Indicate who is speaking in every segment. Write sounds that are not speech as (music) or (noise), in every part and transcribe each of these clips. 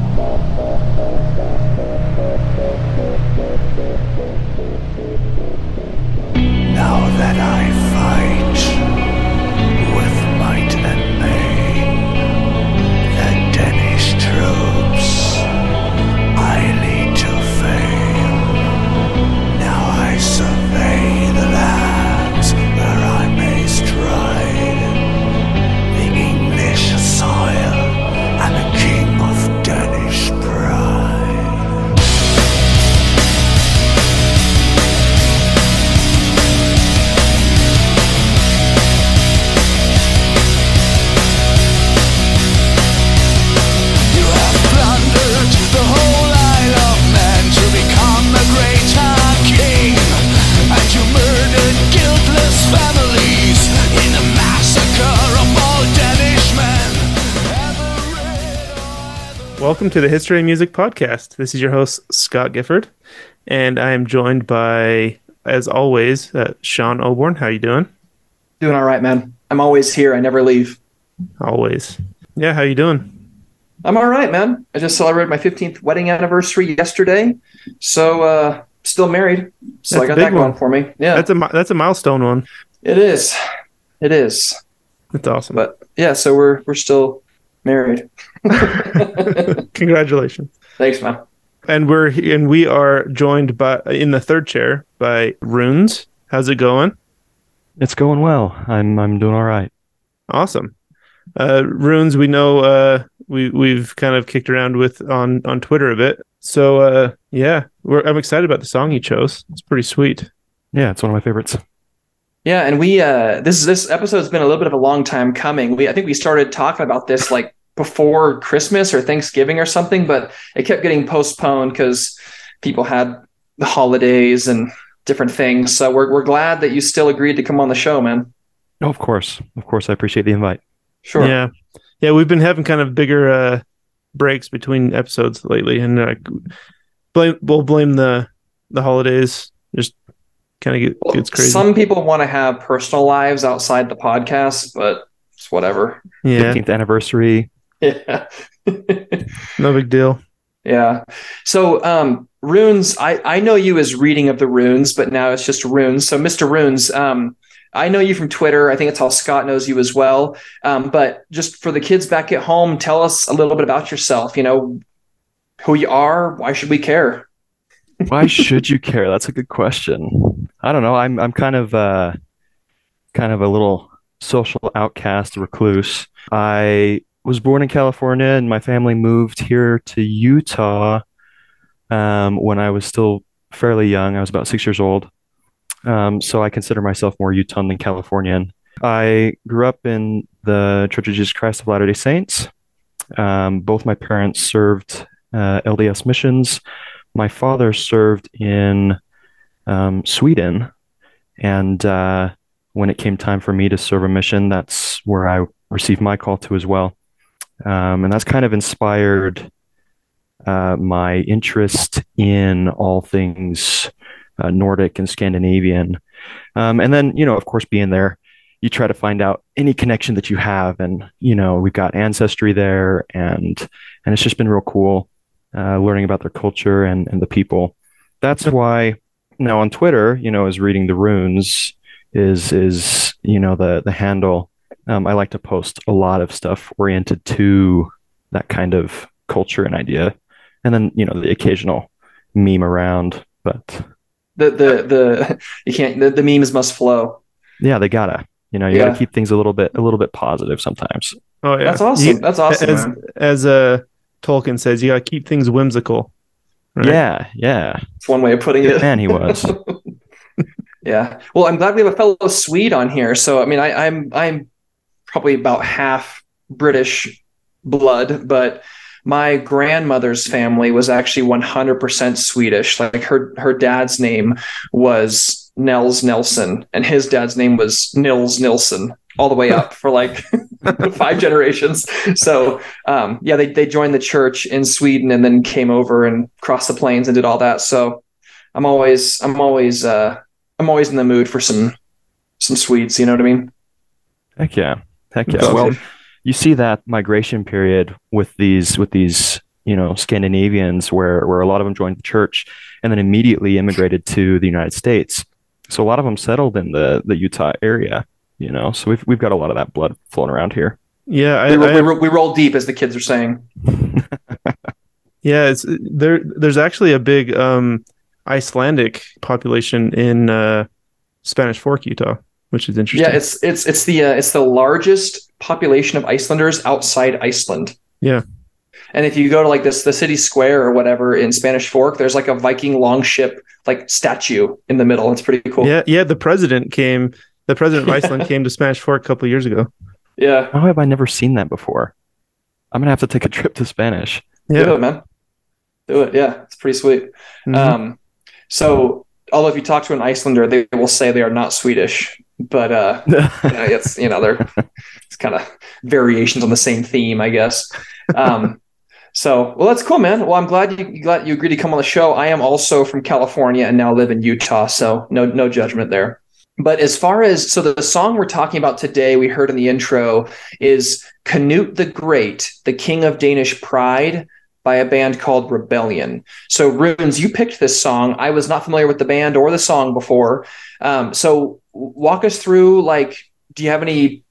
Speaker 1: Now
Speaker 2: Welcome to the History of Music podcast. This is your host, Scott Gifford, and I am joined by, as always, uh, Sean Oborn. How you doing?
Speaker 3: Doing all right, man. I'm always here. I never leave.
Speaker 2: Always. Yeah, how you doing?
Speaker 3: I'm all right, man. I just celebrated my 15th wedding anniversary yesterday, so uh, still married. So
Speaker 2: That's
Speaker 3: I got that going
Speaker 2: one.
Speaker 3: for me. Yeah,
Speaker 2: That's a that's a milestone one.
Speaker 3: it is. It is.
Speaker 2: That's awesome.
Speaker 3: But yeah, so we're we're still married. (laughs)
Speaker 2: Congratulations.
Speaker 3: Thanks, man.
Speaker 2: And we're and we are joined by in the third chair by Runes. How's it going?
Speaker 4: It's going well. I'm I'm doing all right.
Speaker 2: Awesome. Uh, Runes, we know uh, we we've kind of kicked around with on on Twitter a bit. So uh, yeah, we're, I'm excited about the song you chose. It's pretty sweet.
Speaker 4: Yeah, it's one of my favorites.
Speaker 3: Yeah, and we uh, this this episode's been a little bit of a long time coming. We I think we started talking about this like before Christmas or Thanksgiving or something, but it kept getting postponed because people had the holidays and different things. So we're we're glad that you still agreed to come on the show, man.
Speaker 4: Oh, of course, of course, I appreciate the invite.
Speaker 3: Sure.
Speaker 2: Yeah, yeah, we've been having kind of bigger uh, breaks between episodes lately, and uh, blame we'll blame the the holidays. Just kind of get,
Speaker 3: Well,
Speaker 2: gets crazy.
Speaker 3: Some people want to have personal lives outside the podcast, but it's whatever.
Speaker 2: yeah,
Speaker 4: 15th anniversary.
Speaker 3: Yeah.
Speaker 2: no big deal.
Speaker 3: Yeah. So, um, runes, I, I know you as reading of the runes, but now it's just runes. So, Mr. Runes, um, I know you from Twitter. I think it's how Scott knows you as well. Um, but just for the kids back at home, tell us a little bit about yourself. You know, who you are. Why should we care?
Speaker 4: Why should you care? That's a good question. I don't know. I'm I'm kind of uh kind of a little social outcast recluse. I was born in California and my family moved here to Utah um, when I was still fairly young. I was about six years old. Um, so I consider myself more Utahn than Californian. I grew up in the Church of Jesus Christ of Latter-day Saints. Um, both my parents served uh, LDS missions. My father served in um, Sweden, and uh, when it came time for me to serve a mission, that's where I received my call to as well. Um, and that's kind of inspired uh, my interest in all things uh, Nordic and Scandinavian. Um, and then, you know, of course, being there, you try to find out any connection that you have. And, you know, we've got ancestry there and, and it's just been real cool, uh, learning about their culture and, and the people. That's why now on Twitter, you know, is reading the runes is, is, you know, the, the handle. Um, I like to post a lot of stuff oriented to that kind of culture and idea. And then, you know, the occasional meme around, but
Speaker 3: The, the, the, (laughs) you can't, the, the memes must flow.
Speaker 4: yeah, they gotta, you know, you
Speaker 3: Yeah.
Speaker 4: gotta keep things a little bit, a little bit positive sometimes.
Speaker 2: Oh yeah,
Speaker 3: That's awesome.
Speaker 2: You-
Speaker 3: That's awesome.
Speaker 2: as
Speaker 3: man.
Speaker 2: as uh, Tolkien says, you gotta keep things whimsical. right?
Speaker 4: Yeah, yeah.
Speaker 3: It's one way of putting it.
Speaker 4: Man, he was. (laughs)
Speaker 3: Yeah. Well, I'm glad we have a fellow Swede on here. So, I mean, I, I'm I'm probably about half British blood, but my grandmother's family was actually 100% Swedish. Like her her dad's name was Nels Nelson, and his dad's name was Nils Nilsson, all the way (laughs) up for like (laughs) five generations. So, um, yeah, they they joined the church in Sweden and then came over and crossed the plains and did all that. So, I'm always I'm always uh, I'm always in the mood for some some Swedes. You know what I mean?
Speaker 4: Heck yeah. Heck yeah.
Speaker 2: That's
Speaker 4: Well, you see that migration period with these with these you know, Scandinavians, where where a lot of them joined the church and then immediately immigrated to the United States. So a lot of them settled in the the Utah area. You know, so we've we've got a lot of that blood flowing around here.
Speaker 2: Yeah, I,
Speaker 3: we,
Speaker 2: I-
Speaker 3: we, we roll deep, as the kids are saying. (laughs)
Speaker 2: yeah. It's there. There's actually a big um, Icelandic population in uh, Spanish Fork, Utah, which is interesting.
Speaker 3: Yeah, it's it's it's the uh, it's the largest population of Icelanders outside Iceland.
Speaker 2: Yeah.
Speaker 3: And if you go to like this the city square or whatever in Spanish Fork, there's like a Viking longship like statue in the middle. It's pretty cool.
Speaker 2: yeah, yeah. The president came. The president of Iceland (laughs) came to Spanish Fork a couple of years ago.
Speaker 3: Yeah.
Speaker 4: How have I never seen that before? I'm gonna have to take a trip to Spanish.
Speaker 3: Do
Speaker 2: Yeah.
Speaker 3: it, man. Do it. Yeah, it's pretty sweet.
Speaker 2: Mhm.
Speaker 3: Um, so although if you talk to an Icelander, they will say they are not Swedish, but uh, (laughs) you know, it's you know they're it's kind of variations on the same theme, I guess. Um, (laughs) so well, that's cool, man. Well, I'm glad you you glad you agreed to come on the show. I am also from California and now live in Utah, so no no judgment there. But as far as so the song we're talking about today, we heard in the intro is Canute the Great, the King of Danish Pride by a band called Rebellion. So Runes, you picked this song. I was not familiar with the band or the song before. Um, so walk us through like do you have any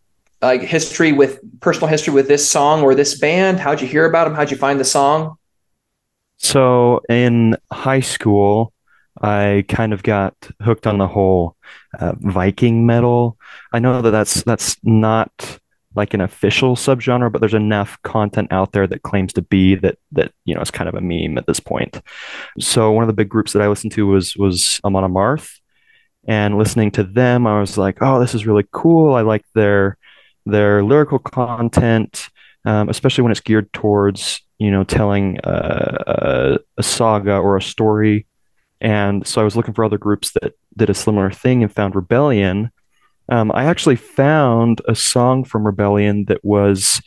Speaker 3: like history with personal history with this song or this band? How'd you hear about them? How'd you find the song?
Speaker 4: So in high school, I kind of got hooked on the whole uh, Viking metal. I know that that's that's not like an official subgenre, but there's enough content out there that claims to be that that you know it's kind of a meme at this point. So one of the big groups that I listened to was was Amon Amarth, and listening to them, I was like, oh, this is really cool. I like their their lyrical content, um, especially when it's geared towards you know telling uh, a, saga or a story. And so I was looking for other groups that did a similar thing and found Rebellion. Um, I actually found a song from Rebellion that was,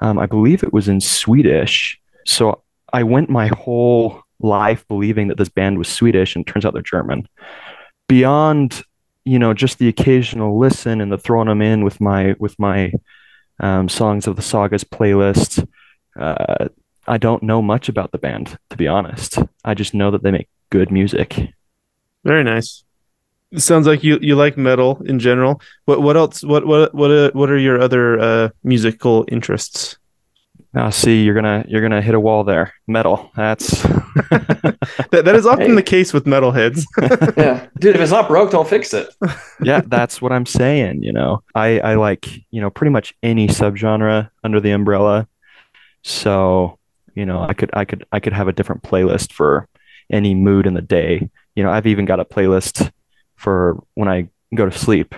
Speaker 4: um, I believe it was in Swedish. So I went my whole life believing that this band was Swedish, and turns out they're German. Beyond, you know, just the occasional listen and the throwing them in with my with my um, songs of the sagas playlist. Uh, I don't know much about the band, to be honest. I just know that they make good music.
Speaker 2: Very nice. It sounds like you you like metal in general. What what else? What what what uh, what are your other uh, musical interests?
Speaker 4: Now, see, you're gonna you're gonna hit a wall there. Metal. That's (laughs)
Speaker 2: That that is often
Speaker 3: Hey.
Speaker 2: the case with metalheads. (laughs)
Speaker 3: yeah, dude, if it's not broke, don't fix it. (laughs)
Speaker 4: yeah, that's what I'm saying. You know, I I like you know pretty much any subgenre under the umbrella. So you know, I could I could I could have a different playlist for any mood in the day. You know, I've even got a playlist for when I go to sleep.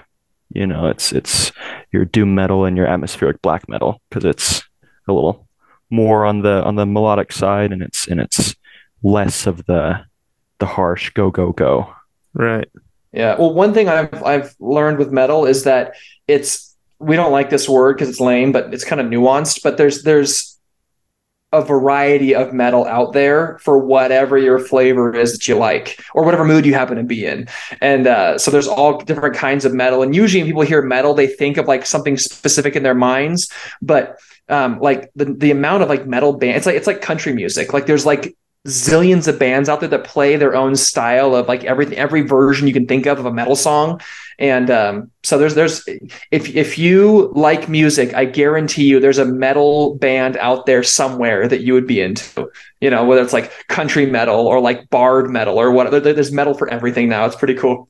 Speaker 4: You know, it's it's your doom metal and your atmospheric black metal because it's a little more on the on the melodic side and it's and it's less of the the harsh go go go.
Speaker 2: right.
Speaker 3: Yeah. Well, one thing I've I've learned with metal is that it's we don't like this word because it's lame, but it's kind of nuanced. But there's there's a variety of metal out there for whatever your flavor is that you like or whatever mood you happen to be in. And uh, so there's all different kinds of metal. And usually when people hear metal, they think of like something specific in their minds. But um, like the the amount of like metal bands, it's like it's like country music. Like there's like zillions of bands out there that play their own style of like everything every version you can think of of a metal song and um, so there's there's if if you like music i guarantee you there's a metal band out there somewhere that you would be into you know whether it's like country metal or like bard metal or whatever there's metal for everything now it's pretty cool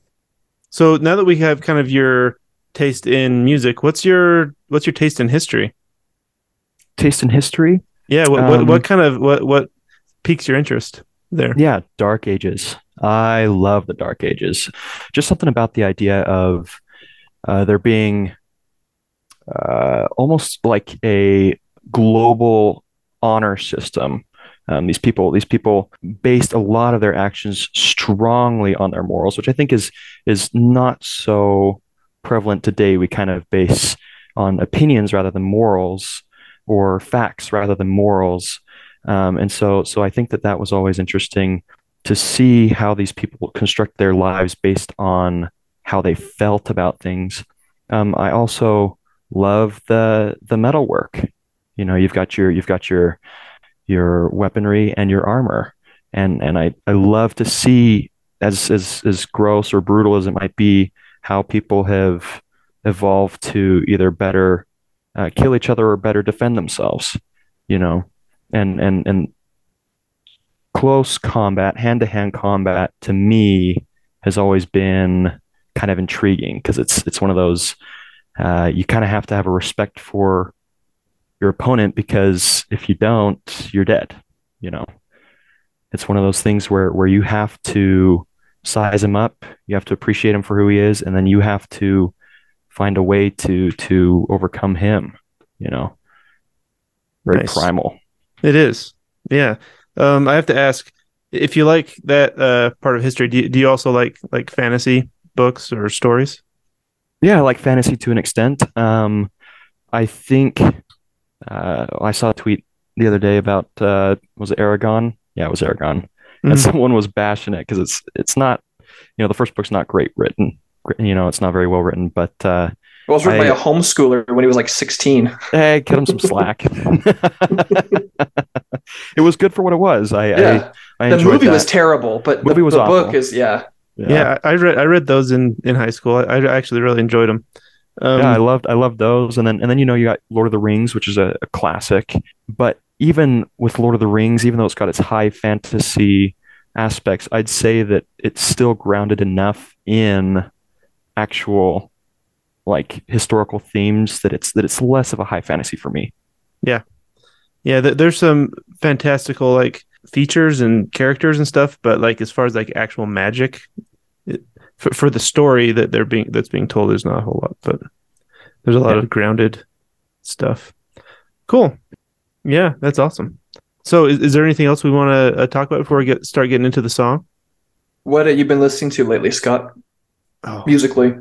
Speaker 2: So now that we have kind of your taste in music, what's your what's your taste in history?
Speaker 4: Taste in history.
Speaker 2: Yeah, what what,
Speaker 4: Um,
Speaker 2: what kind of what what piques your interest there?
Speaker 4: Yeah, Dark Ages. I love the Dark Ages. Just something about the idea of uh, there being uh, almost like a global honor system. Um, these people, these people based a lot of their actions strongly on their morals, which I think is is not so prevalent today. We kind of base on opinions rather than morals, or facts rather than morals. Um, and so, so I think that that was always interesting to see how these people construct their lives based on how they felt about things. Um, I also love the the metal work. You know, you've got your you've got your your weaponry and your armor. And and I, I love to see as as as gross or brutal as it might be, how people have evolved to either better uh, kill each other or better defend themselves, you know, and and and close combat, hand to hand combat, to me has always been kind of intriguing because it's it's one of those uh, you kind of have to have a respect for your opponent because if you don't, you're dead. You know, it's one of those things where where you have to size him up, you have to appreciate him for who he is, and then you have to find a way to to overcome him. You know, very
Speaker 2: Nice.
Speaker 4: primal.
Speaker 2: It is. Yeah. Um, I have to ask if you like that uh, part of history. Do you, do you also like like fantasy books or stories?
Speaker 4: Yeah, I like fantasy to an extent. Um, I think uh, I saw a tweet the other day about uh, was it Eragon? Yeah, it was Eragon, and
Speaker 2: Mhm. (laughs)
Speaker 4: someone was bashing it because it's it's not, you know, the first book's not great written. You know, it's not very well written, but uh,
Speaker 3: It was written
Speaker 4: I-
Speaker 3: by a homeschooler when he was like 16. (laughs)
Speaker 4: hey, cut him some slack. (laughs) it was good for what it was. I
Speaker 3: Yeah.
Speaker 4: I, I
Speaker 3: the
Speaker 4: enjoyed
Speaker 3: movie
Speaker 4: that.
Speaker 3: was terrible, but the,
Speaker 4: Movie was
Speaker 3: the
Speaker 4: awful.
Speaker 3: book is, yeah.
Speaker 2: Yeah, I I read I read those in in high school. I, I actually really enjoyed them. Um,
Speaker 4: yeah, I loved I loved those, and then and then you know you got Lord of the Rings, which is a, a classic. But even with Lord of the Rings, even though it's got its high fantasy aspects, I'd say that it's still grounded enough in actual like historical themes that it's that it's less of a high fantasy for me.
Speaker 2: yeah, th- there's some fantastical like features and characters and stuff, but like as far as like actual magic, it, for for the story that they're being that's being told, there's not a whole lot. But there's a lot
Speaker 4: Yeah.
Speaker 2: of grounded stuff. Cool. Yeah, that's awesome. So, is, is there anything else we want to uh, talk about before we get start getting into the song?
Speaker 3: What have you been listening to lately, Scott?
Speaker 2: Oh,
Speaker 3: Musically.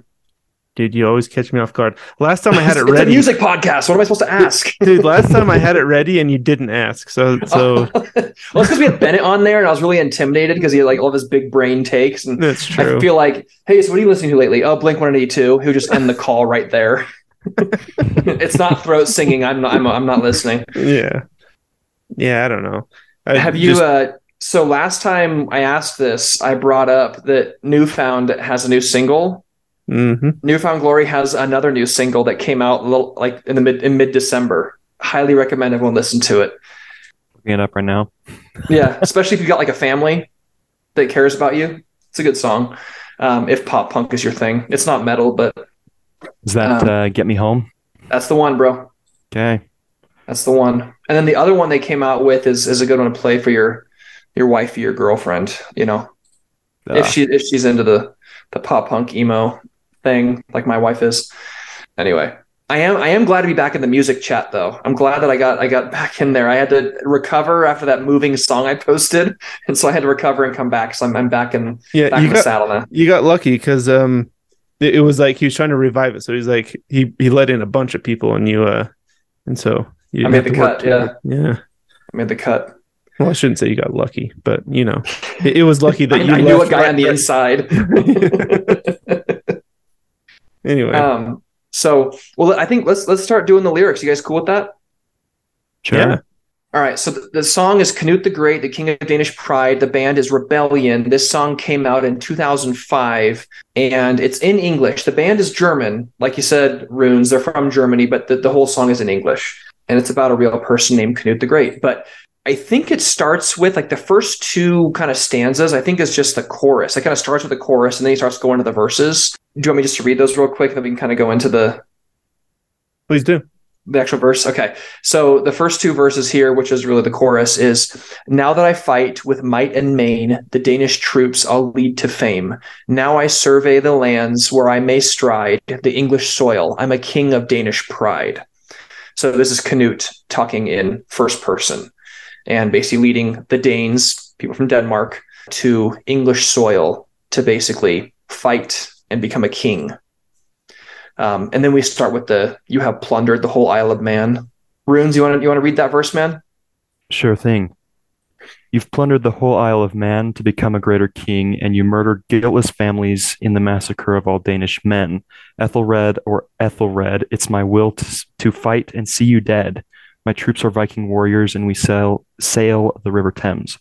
Speaker 2: Dude, you always catch me off guard. Last time I had (laughs) it
Speaker 3: it's a
Speaker 2: ready,
Speaker 3: music podcast. What am I supposed to ask? (laughs)
Speaker 2: dude. Last time I (laughs) had it ready and you didn't ask. So, so
Speaker 3: well, it's because we had Bennett on there, and I was really intimidated because he had like all of his big brain takes, and
Speaker 2: that's true.
Speaker 3: I feel like, hey, so what are you listening to lately? Oh, Blink One Eighty Two. Who just end the call right there? it's not throat singing. I'm not. I'm, I'm not listening.
Speaker 2: yeah, yeah. I don't know. I
Speaker 3: Have you?
Speaker 2: just-
Speaker 3: uh So last time I asked this, I brought up that New Found has a new single.
Speaker 2: Mhm.
Speaker 3: New Found Glory has another new single that came out a little like in the mid in mid December. Highly recommend everyone listen to it.
Speaker 4: Looking it up right now. (laughs)
Speaker 3: Yeah, especially if you've got like a family that cares about you. It's a good song. Um, if pop punk is your thing, it's not metal, but
Speaker 4: Is that
Speaker 3: Um,
Speaker 4: uh, Get Me Home?
Speaker 3: that's the one, bro.
Speaker 4: Okay.
Speaker 3: That's the one. And then the other one they came out with is is a good one to play for your your wife or your girlfriend. You know, if
Speaker 4: Uh,
Speaker 3: she if she's into the the pop punk emo thing like my wife is. Anyway, I am I am glad to be back in the music chat though. I'm glad that I got I got back in there. I had to recover after that moving song I posted, (laughs) and so I had to recover and come back. So I'm, I'm back in
Speaker 2: yeah,
Speaker 3: back
Speaker 2: you
Speaker 3: in the
Speaker 2: got
Speaker 3: saddle now.
Speaker 2: you got lucky because um, it, it was like he was trying to revive it. So he's like he he let in a bunch of people and you uh, and so you
Speaker 3: I made the cut,
Speaker 2: Yeah, hard. yeah.
Speaker 3: I made the cut.
Speaker 2: Well, I shouldn't say you got lucky, but you know, it, it was lucky (laughs) that
Speaker 3: I,
Speaker 2: you
Speaker 3: I knew a guy
Speaker 2: right-
Speaker 3: on the
Speaker 2: right-
Speaker 3: inside. (laughs)
Speaker 2: Anyway,
Speaker 3: um. So well, I think let's let's start doing the lyrics. You guys cool with that?
Speaker 4: sure.
Speaker 2: yeah,
Speaker 3: All right, so the, the song is Canute the Great, the King of Danish Pride. The band is Rebellion. This song came out in 2005 and it's in English. The band is German. Like you said, Runes, they're from Germany, but the, the whole song is in English. And it's about a real person named Canute the Great. But I think it starts with like the first two kind of stanzas, I think is just the chorus. It kind of starts with the chorus and then he starts going to the verses. Do you want me just to read those real quick? and Then we can kind of go into the
Speaker 2: please do.
Speaker 3: the actual verse okay so the first two verses here which is really the chorus is now that i fight with might and main the danish troops i'll lead to fame now i survey the lands where i may stride the english soil i'm a king of danish pride so this is canute talking in first person and basically leading the danes people from denmark to english soil to basically fight and become a king um, and then we start with the "You have plundered the whole Isle of Man." Runes, you want to you want to read that verse, man?
Speaker 4: Sure thing. You've plundered the whole Isle of Man to become a greater king, and you murdered guiltless families in the massacre of all Danish men. Ethelred or Ethelred, it's my will to, to fight and see you dead. My troops are Viking warriors, and we sail sail the River Thames.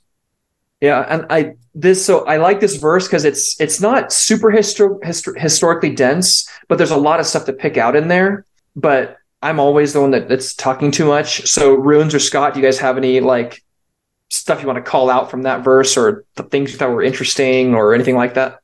Speaker 3: Yeah, and I this so I like this verse because it's it's not super histo- histo- historically dense, but there's a lot of stuff to pick out in there. But I'm always the one that, that's talking too much. So Runes or Scott, do you guys have any like stuff you want to call out from that verse or the things you thought were interesting or anything like that?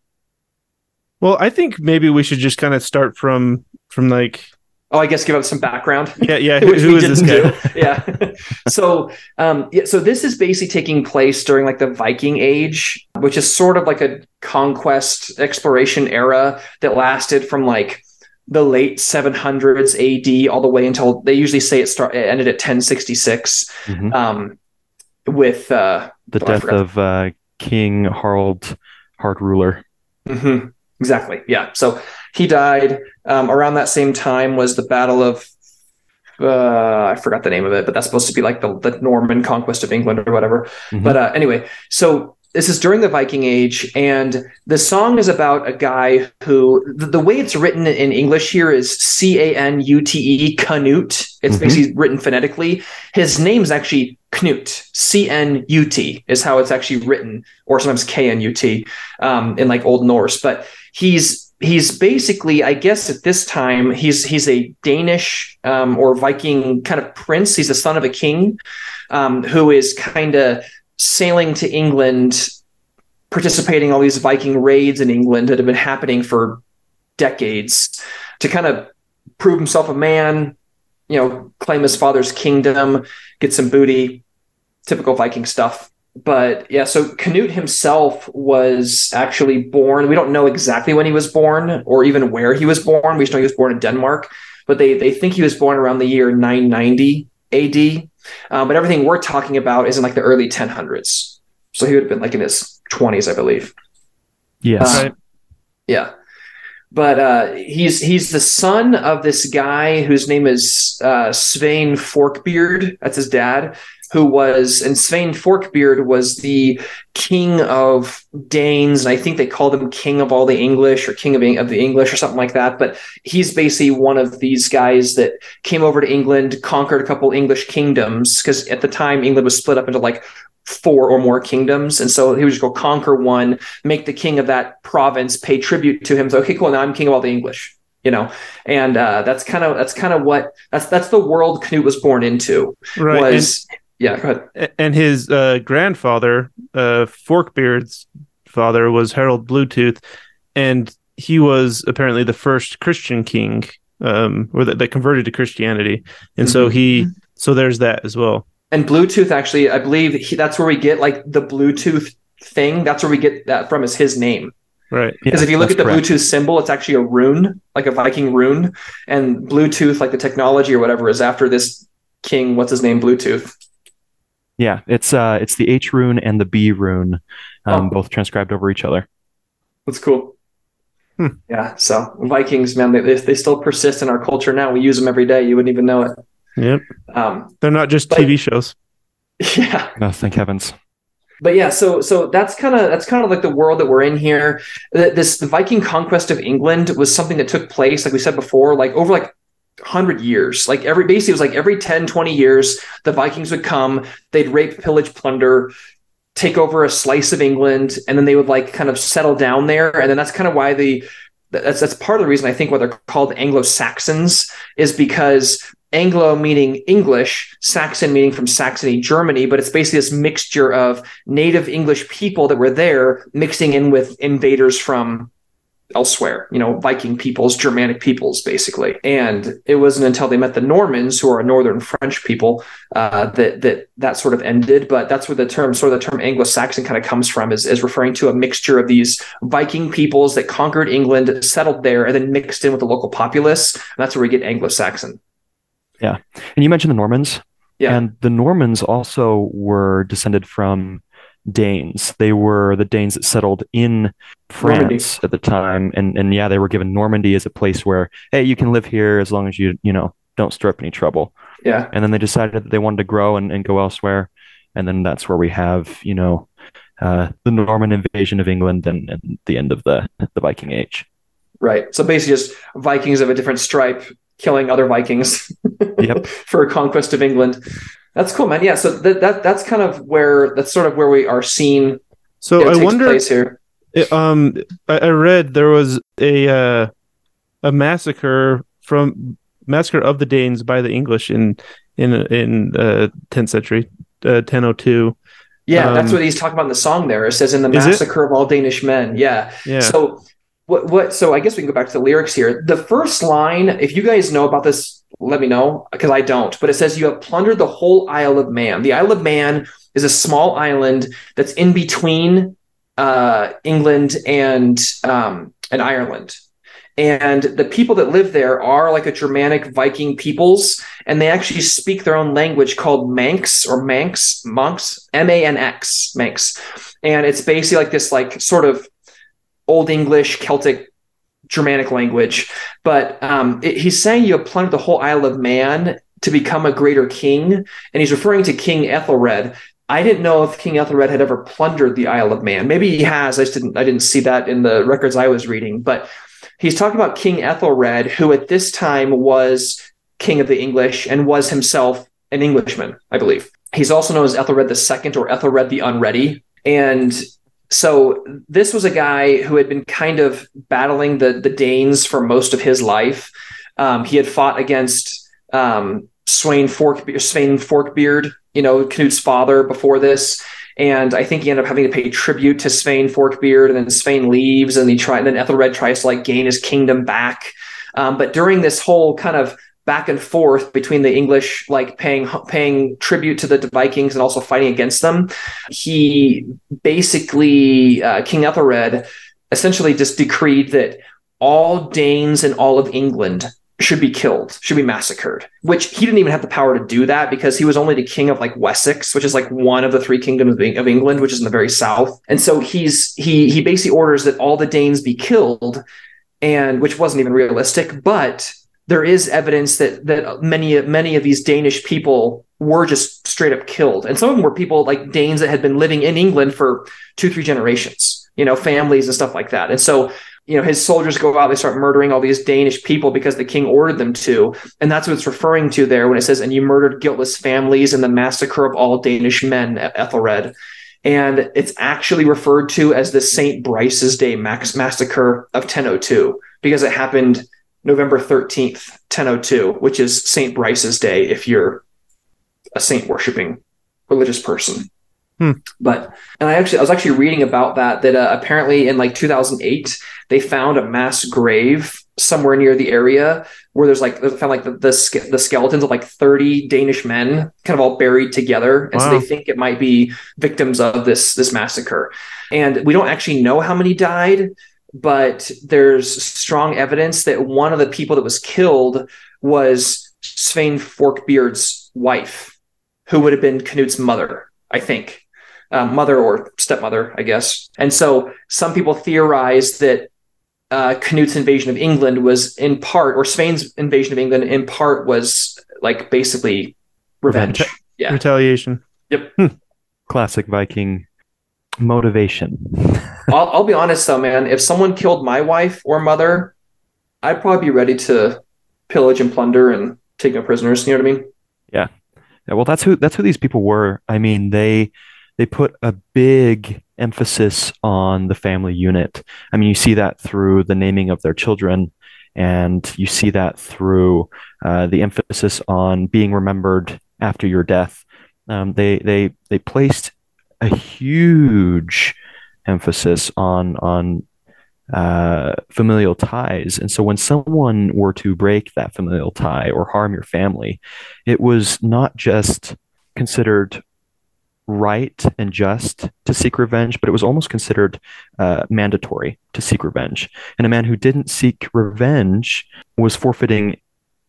Speaker 2: Well, I think maybe we should just kind of start from from like
Speaker 3: Oh, I guess give up some background.
Speaker 2: yeah yeah (laughs) who, who is this guy?
Speaker 3: yeah. (laughs) so, um, yeah, so this is basically taking place during like the Viking Age, which is sort of like a conquest exploration era that lasted from like the late 700s AD all the way until they usually say it started it ended at 1066
Speaker 4: Mhm.
Speaker 3: um, with uh,
Speaker 4: The
Speaker 3: Oh,
Speaker 4: death of uh, King Harald Hard Ruler.
Speaker 3: mhm, exactly yeah. So he died um, around that same time was the Battle of uh, I forgot the name of it, but that's supposed to be like the, the Norman conquest of England or whatever.
Speaker 4: Mhm.
Speaker 3: But uh, anyway, so this is during the Viking Age, and the song is about a guy who the, the way it's written in English here is C A N U T E Canute. It's
Speaker 4: Mhm.
Speaker 3: basically written phonetically. His name's actually Knut. C N U T is how it's actually written, or sometimes K N U T um, in like Old Norse. But he's he's basically, I guess, at this time he's he's a Danish um, or Viking kind of prince. He's the son of a king um, who is kind of sailing to England, participating in all these Viking raids in England that have been happening for decades to kind of prove himself a man, you know, claim his father's kingdom, get some booty, typical Viking stuff. But yeah, so Canute himself was actually born. We don't know exactly when he was born or even where he was born. We just know he was born in Denmark, but they, they think he was born around the year 990 AD. Um, but everything we're talking about is in like the early 1000s. So he would have been like in his 20s, I believe.
Speaker 4: Yes.
Speaker 3: Uh, Yeah. But uh, he's he's the son of this guy whose name is uh, Svein Forkbeard. That's his dad, who was and Svein Forkbeard was the king of Danes, and I think they called him king of all the English or king of, of the English or something like that. But he's basically one of these guys that came over to England, conquered a couple English kingdoms because at the time England was split up into like four or more kingdoms, and so he would just go conquer one, make the king of that province pay tribute to him. So okay, cool. Now I'm king of all the English, you know, and uh, that's kind of that's kind of what that's that's the world Knut was born into.
Speaker 2: Right. and-
Speaker 3: Was yeah, go ahead.
Speaker 2: And his uh, grandfather, uh, Forkbeard's father, was Harold Bluetooth, and he was apparently the first Christian king, um, or that, that converted to Christianity, and so
Speaker 3: Mhm.
Speaker 2: he, so there's that as well.
Speaker 3: And Bluetooth actually, I believe he, that's where we get like the Bluetooth thing. That's where we get that from is his name.
Speaker 2: Right.
Speaker 3: Because
Speaker 4: Yeah,
Speaker 3: if you look at the
Speaker 4: correct.
Speaker 3: Bluetooth symbol, it's actually a rune, like a Viking rune, and Bluetooth, like the technology or whatever, is after this king. What's his name? Bluetooth.
Speaker 4: Yeah, it's uh, it's the H rune and the B rune, um,
Speaker 3: Oh.
Speaker 4: both transcribed over each other.
Speaker 3: That's cool.
Speaker 2: Hmm.
Speaker 3: Yeah. So Vikings, man, they, they they still persist in our culture now. We use them every day. You wouldn't even know it.
Speaker 2: Yep.
Speaker 3: Um,
Speaker 2: They're not just
Speaker 3: But-
Speaker 2: TV shows. (laughs)
Speaker 3: yeah.
Speaker 4: No, thank heavens.
Speaker 3: but yeah so so that's kind of that's kind of like the world that we're in here this the viking conquest of england was something that took place like we said before like over like 100 years. Like every basically it was like every 10 20 years the vikings would come they'd rape pillage plunder take over a slice of england and then they would like kind of settle down there. And then that's kind of why the that's that's part of the reason i think why they're called anglo-saxons is because Anglo meaning English, Saxon meaning from Saxony, Germany, but it's basically this mixture of native English people that were there mixing in with invaders from elsewhere, you know, Viking peoples, Germanic peoples, basically. And it wasn't until they met the Normans, who are a northern French people, uh, that that that sort of ended. But that's where the term, sort of the term Anglo-Saxon, kind of comes from, is, is referring to a mixture of these Viking peoples that conquered England, settled there, and then mixed in with the local populace. And that's where we get Anglo-Saxon.
Speaker 4: Yeah, and you mentioned the Normans.
Speaker 3: Yeah.
Speaker 4: And the Normans also were descended from Danes. They were the Danes that settled in
Speaker 3: Normandy.
Speaker 4: France at the time. And and yeah, they were given Normandy as a place where, hey, you can live here as long as you, you know, don't stir up any trouble.
Speaker 3: Yeah.
Speaker 4: And then they decided that they wanted to grow and, and go elsewhere. And then that's where we have, you know, uh, the Norman invasion of England and, and the end of the the Viking Age.
Speaker 3: Right. So basically, just Vikings of a different stripe killing other Vikings (laughs)
Speaker 4: Yep.
Speaker 3: for a conquest of England. That's cool, man. Yeah, so that, that that's kind of where that's sort of where we are seeing
Speaker 2: So
Speaker 3: it
Speaker 2: I wonder.
Speaker 3: place here.
Speaker 2: It, um, I, I read there was a uh, a massacre from massacre of the Danes by the English in in in uh, 10th century, uh, 1002.
Speaker 3: Yeah, that's
Speaker 2: Um,
Speaker 3: what he's talking about in the song there. It says in the massacre of all Danish men. Yeah.
Speaker 2: Yeah.
Speaker 3: So what what so I guess we can go back to the lyrics here. The first line, if you guys know about this, let me know because I don't. But it says you have plundered the whole Isle of Man. The Isle of Man is a small island that's in between uh, England and um, and Ireland. And the people that live there are like a Germanic Viking peoples, and they actually speak their own language called Manx or Manx, monks, M A N X, Manx. And it's basically like this, like sort of Old English, Celtic, Germanic language. But um, it, he's saying you have plundered the whole Isle of Man to become a greater king, and he's referring to King Ethelred. I didn't know if King Ethelred had ever plundered the Isle of Man. Maybe he has. I just didn't. I didn't see that in the records I was reading. But he's talking about King Ethelred, who at this time was king of the English and was himself an Englishman, I believe. He's also known as Ethelred the Second or Ethelred the Unready. And so this was a guy who had been kind of battling the the Danes for most of his life. Um, he had fought against um, Sweyn Fork Sweyn Forkbeard, you know, Knut's father before this. And I think he ended up having to pay tribute to Sweyn Forkbeard, and then Sweyn leaves, and he try, and then Ethelred tries to like gain his kingdom back. Um, but during this whole kind of back and forth between the English, like paying paying tribute to the Vikings and also fighting against them, he basically uh, King Ethelred essentially just decreed that all Danes in all of England should be killed, should be massacred. Which he didn't even have the power to do that because he was only the king of like Wessex, which is like one of the three kingdoms of, of England, which is in the very south. And so he's he he basically orders that all the Danes be killed, and which wasn't even realistic, but there is evidence that that many many of these Danish people were just straight up killed, and some of them were people like Danes that had been living in England for two three generations, you know, families and stuff like that. And so, you know, his soldiers go out, they start murdering all these Danish people because the king ordered them to, and that's what it's referring to there when it says, "And you murdered guiltless families in the massacre of all Danish men." At Ethelred. And it's actually referred to as the St. Brice's Day max- massacre of 1002 because it happened November 13th, 1002, which is St. Brice's Day if you're a saint worshiping religious person.
Speaker 2: Hmm.
Speaker 3: But and I actually I was actually reading about that that uh, apparently in like 2008 they found a mass grave somewhere near the area where there's like they found like the the, the skeletons of like 30 Danish men kind of all buried together and so they think it might be victims of this this massacre and we don't actually know how many died but there's strong evidence that one of the people that was killed was Svein Forkbeard's wife, who would have been Knut's mother, I think, um, mother or stepmother, I guess. And so some people theorize that uh, Knut's invasion of England was in part, or Svein's invasion of England in part was like basically revenge.
Speaker 2: Revenge.
Speaker 3: Yeah.
Speaker 2: Retaliation. Yep.
Speaker 4: Classic Viking motivation. (laughs)
Speaker 3: I'll, I'll be honest though, man. If someone killed my wife or mother, I'd probably be ready to pillage and plunder and take no prisoners. You know what I mean?
Speaker 4: Yeah, Yeah. well, that's who that's who these people were. I mean, they they put a big emphasis on the family unit. I mean, you see that through the naming of their children, and you see that through uh, the emphasis on being remembered after your death. Um, they they they placed a huge emphasis on on uh, familial ties. And so when someone were to break that familial tie or harm your family, it was not just considered right and just to seek revenge, but it was almost considered uh, mandatory to seek revenge. And a man who didn't seek revenge was forfeiting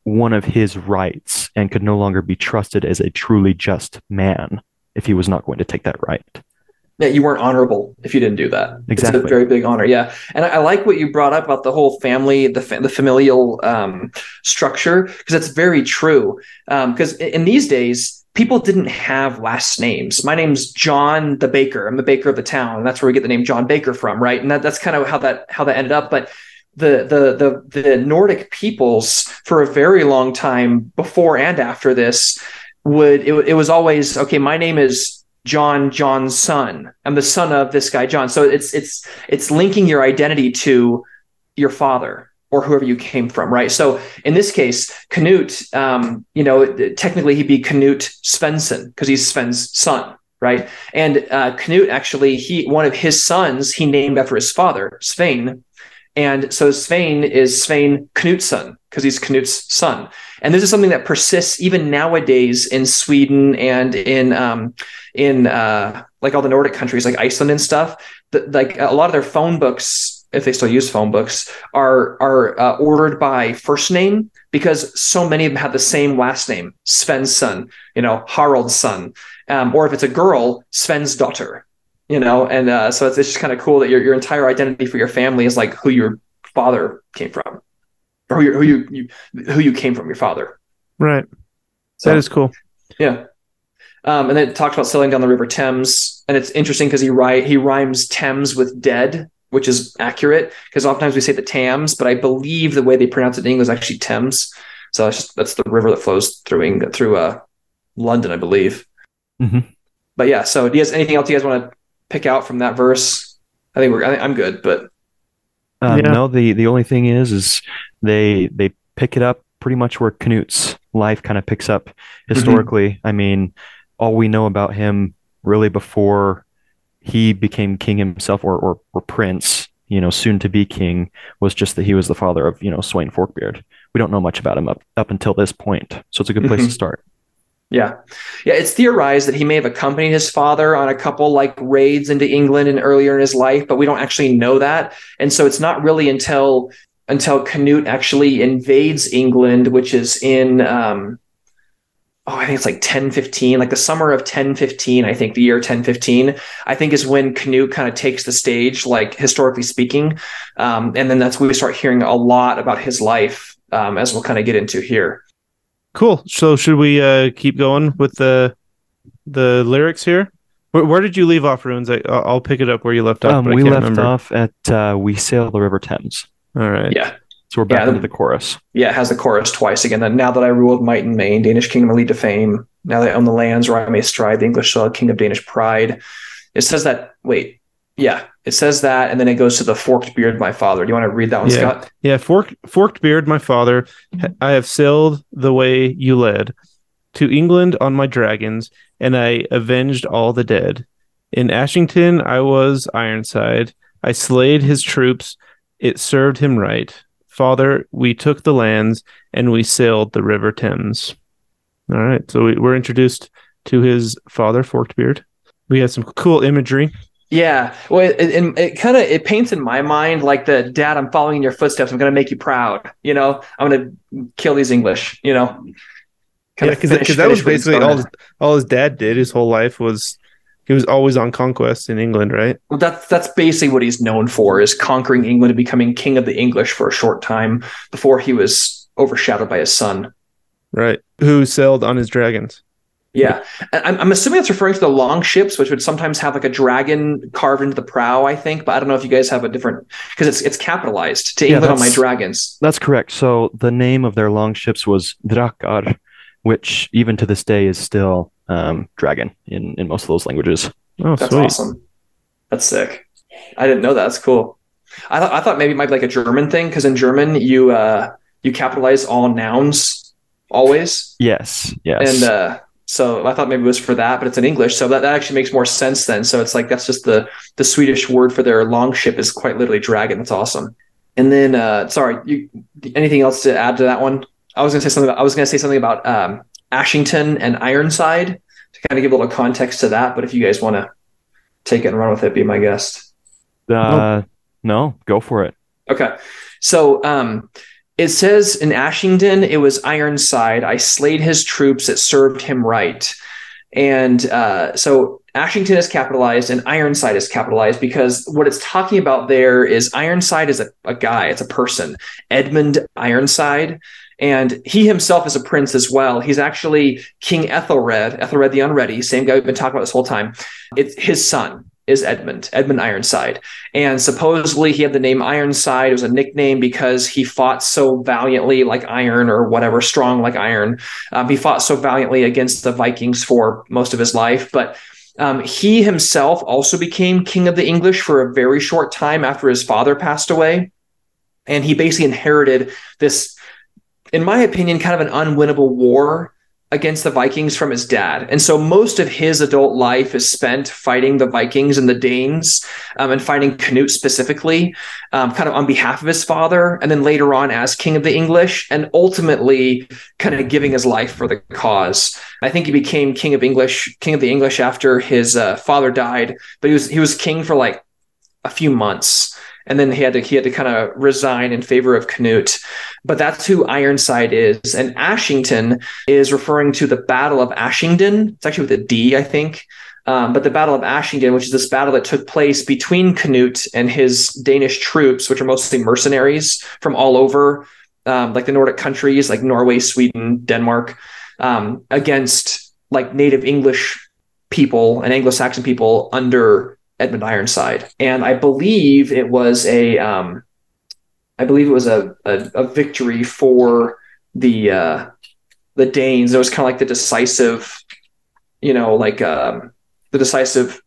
Speaker 4: one of his rights and could no longer be trusted as a truly just man if he was not going to take that right.
Speaker 3: Yeah, you weren't honorable if you didn't do that. It's
Speaker 4: Exactly.
Speaker 3: a very big honor. Yeah, and I, I like what you brought up about the whole family, the fa- the familial um, structure, because that's very true. Because in, in these days, people didn't have last names. My name's John the Baker. I'm the baker of the town, and that's where we get the name John Baker from, right? And that, that's kind of how that how that ended up. But the the the the Nordic peoples for a very long time before and after this would it, it was always okay. My name is John John's son. I'm the son of this guy John. So it's it's it's linking your identity to your father or whoever you came from, right? So in this case, Canute, um, you know, technically he'd be Canute Svensson because he's Sven's son, right? And uh, Canute actually, he one of his sons he named after his father, Svein, and so Svein is Svein Knutsson because he's Knut's son. And this is something that persists even nowadays in Sweden and in um, in uh, like all the Nordic countries, like Iceland and stuff. The, like a lot of their phone books, if they still use phone books, are are uh, ordered by first name because so many of them have the same last name, Sven's son, you know, Harald's son, um, or if it's a girl, Sven's daughter you know and uh, so it's, it's just kind of cool that your, your entire identity for your family is like who your father came from or who, you, who you, you who you came from your father
Speaker 2: Right.
Speaker 3: so
Speaker 2: that is cool.
Speaker 3: yeah um, and then it talks about sailing down the river thames and it's interesting because he write he rhymes thames with dead which is accurate because oftentimes we say the thames but i believe the way they pronounce it in english is actually thames so that's just that's the river that flows through England, through uh, london i believe
Speaker 4: Mhm.
Speaker 3: but yeah so do you guys anything else you guys want to pick out from that verse i think we're I think i'm good but
Speaker 4: Um,
Speaker 2: Yeah.
Speaker 4: No, the the only thing is, is they they pick it up pretty much where Canute's life kind of picks up historically. I mean, all we know about him really before he became king himself or or, or prince, you know, soon to be king, was just that he was the father of you know Sweyn Forkbeard. We don't know much about him up up until this point, so it's a good place to
Speaker 3: Mhm.
Speaker 4: start.
Speaker 3: Yeah. Yeah. It's theorized that he may have accompanied his father on a couple like raids into England and earlier in his life, but we don't actually know that. And so it's not really until until Canute actually invades England, which is in um oh, I think it's like 1015, like the summer of 1015, I think the year 1015, I think is when Canute kind of takes the stage, like historically speaking. Um, and then that's when we start hearing a lot about his life, um, as we'll kind of get into here.
Speaker 2: Cool. So should we uh keep going with the the lyrics here? Where, where did you leave off, Runes? I, I'll I'll pick it up where you left off.
Speaker 4: Um,
Speaker 2: but I
Speaker 4: we
Speaker 2: can't
Speaker 4: left
Speaker 2: remember.
Speaker 4: off at uh, we sail the river Thames,
Speaker 2: All right.
Speaker 3: Yeah.
Speaker 4: so we're back
Speaker 3: Yeah,
Speaker 4: into
Speaker 3: the-
Speaker 4: chorus.
Speaker 3: yeah, it has the chorus twice again. Then now that I ruled might and main, Danish kingdom I lead to fame. Now that I own the lands where I may stride, the English soil, king of Danish pride. It says that. Wait, yeah, it says that, and then it goes to the forked beard, my father. Do you want to read that one,
Speaker 2: Yeah.
Speaker 3: Scott?
Speaker 2: Yeah, forked forked beard, my father. I have sailed the way you led to England on my dragons, and I avenged all the dead. In Ashington, I was Ironside. I slayed his troops. It served him right. Father, we took the lands and we sailed the River Thames. All right, so we, we're introduced to his father, Forked Beard. We had some cool imagery.
Speaker 3: Yeah. Well, it, it, it kind of it paints in my mind like the dad. I'm following in your footsteps. I'm going to make you proud. You know, I'm going to kill these English. You know.
Speaker 2: Yeah,
Speaker 3: Kinda
Speaker 2: because that was
Speaker 3: finish what he's
Speaker 2: basically all his, all his dad did. His whole life was he was always on conquest in England, right?
Speaker 3: Well, that's that's basically what he's known for is conquering England and becoming king of the English for a short time before he was overshadowed by his son.
Speaker 2: Right. Who sailed on his dragons?
Speaker 3: Yeah, I'm, I'm assuming that's referring to the long ships, which would sometimes have like a dragon carved into the prow. I think, but I don't know if you guys have a different because it's it's capitalized to
Speaker 4: Yeah,
Speaker 3: England on my dragons.
Speaker 4: That's correct. So the name of their long ships was Drakar, which even to this day is still um, dragon in, in most of those languages.
Speaker 2: Oh,
Speaker 3: That's
Speaker 2: sweet.
Speaker 3: awesome. That's sick. I didn't know that. That's cool. I thought I thought maybe it might be like a German thing because in German you uh you capitalize all nouns always.
Speaker 4: Yes, yes.
Speaker 3: and uh, so I thought maybe it was for that, but it's in English, so that, that actually makes more sense then. So it's like that's just the the Swedish word for their long ship is quite literally dragon. That's awesome. And then, uh, sorry, you anything else to add to that one? I was gonna say something. About, I was gonna say something about um, Ashington and Ironside to kind of give a little context to that. But if you guys want to take it and run with it, be my guest.
Speaker 4: uh, no, go for it.
Speaker 3: Okay. So um, it says in Ashington, it was Ironside. I slayed his troops. It served him right. And uh, so Ashington is capitalized and Ironside is capitalized because what it's talking about there is Ironside is a, a guy, it's a person, Edmund Ironside. And he himself is a prince as well. He's actually King Ethelred, Ethelred the Unready, same guy we've been talking about this whole time. It's his son is Edmund, Edmund Ironside. And supposedly he had the name Ironside. It was a nickname because he fought so valiantly, like iron or whatever, strong like iron. Um, he fought so valiantly against the Vikings for most of his life. But um, he himself also became king of the English for a very short time after his father passed away. And he basically inherited this, in my opinion, kind of an unwinnable war against the Vikings from his dad. And so most of his adult life is spent fighting the Vikings and the Danes um, and fighting Canute specifically, um, kind of on behalf of his father. And then later on as king of the English and ultimately kind of giving his life for the cause. I think he became king of English, king of the English after his uh, father died, but he was, he was king for like a few months and then he had to he had to kind of resign in favor of Canute. But that's who Ironside is, and Ashington is referring to the Battle of Ashington. It's actually with a D, I think. Um, but the Battle of Ashington, which is this battle that took place between Canute and his Danish troops, which are mostly mercenaries from all over, um, like the Nordic countries, like Norway, Sweden, Denmark, um, against like native English people and Anglo-Saxon people under Edmund Ironside, and I believe it was a, um, I believe it was a, a, a victory for the uh, the Danes. It was kind of like the decisive, you know, like um, the decisive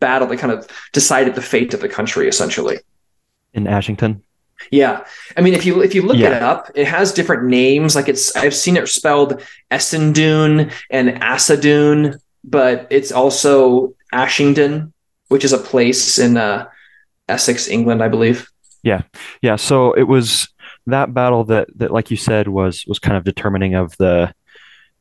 Speaker 3: battle that kind of decided the fate of the country, essentially.
Speaker 4: In Ashington.
Speaker 3: Yeah, I mean, if you if you look
Speaker 4: Yeah.
Speaker 3: it up, it has different names. Like it's I've seen it spelled Essendune and Assadune, but it's also Ashington, which is a place in uh, Essex, England, I believe.
Speaker 4: Yeah, yeah. so it was that battle that that like you said was was kind of determining of the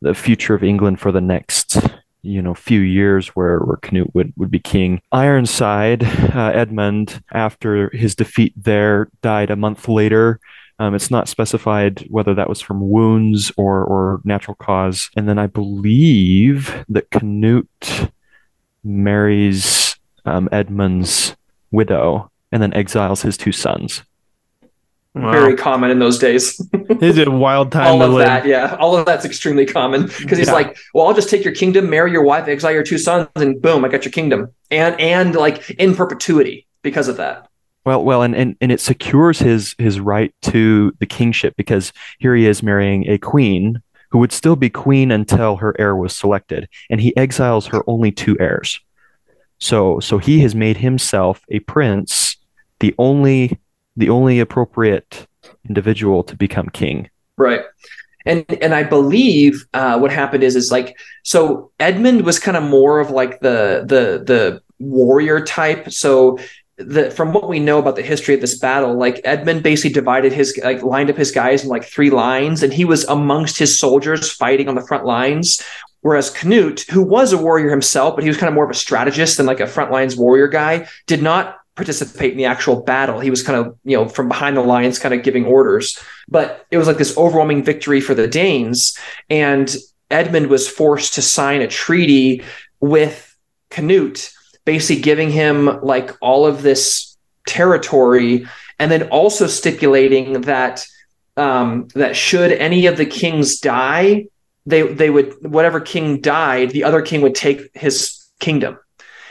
Speaker 4: the future of England for the next you know few years where where Canute would would be king. Ironside, uh, Edmund, after his defeat there, died a month later. Um, it's not specified whether that was from wounds or or natural cause. And then I believe that Canute marries um, Edmund's widow and then exiles his two sons.
Speaker 2: Wow.
Speaker 3: Very common in those days. (laughs)
Speaker 2: It's a wild time
Speaker 3: all
Speaker 2: to
Speaker 3: of
Speaker 2: live.
Speaker 3: that, yeah, all of that's extremely common because he's
Speaker 4: Yeah.
Speaker 3: like, "Well, I'll just take your kingdom, marry your wife, exile your two sons, and boom, I got your kingdom." And and like in perpetuity because of that.
Speaker 4: Well, well, and, and and it secures his his right to the kingship because here he is marrying a queen who would still be queen until her heir was selected, and he exiles her only two heirs. So so he has made himself a prince, the only the only appropriate individual to become king.
Speaker 3: Right. And and I believe uh, what happened is is like so Edmund was kind of more of like the the the warrior type. So the from what we know about the history of this battle, like Edmund basically divided his like lined up his guys in like three lines, and he was amongst his soldiers fighting on the front lines. Whereas Canute, who was a warrior himself, but he was kind of more of a strategist than like a front lines warrior guy, did not participate in the actual battle. He was kind of, you know, from behind the lines, kind of giving orders. But it was like this overwhelming victory for the Danes. And Edmund was forced to sign a treaty with Canute, basically giving him like all of this territory, and then also stipulating that um, that should any of the kings die, they they would whatever king died, the other king would take his kingdom.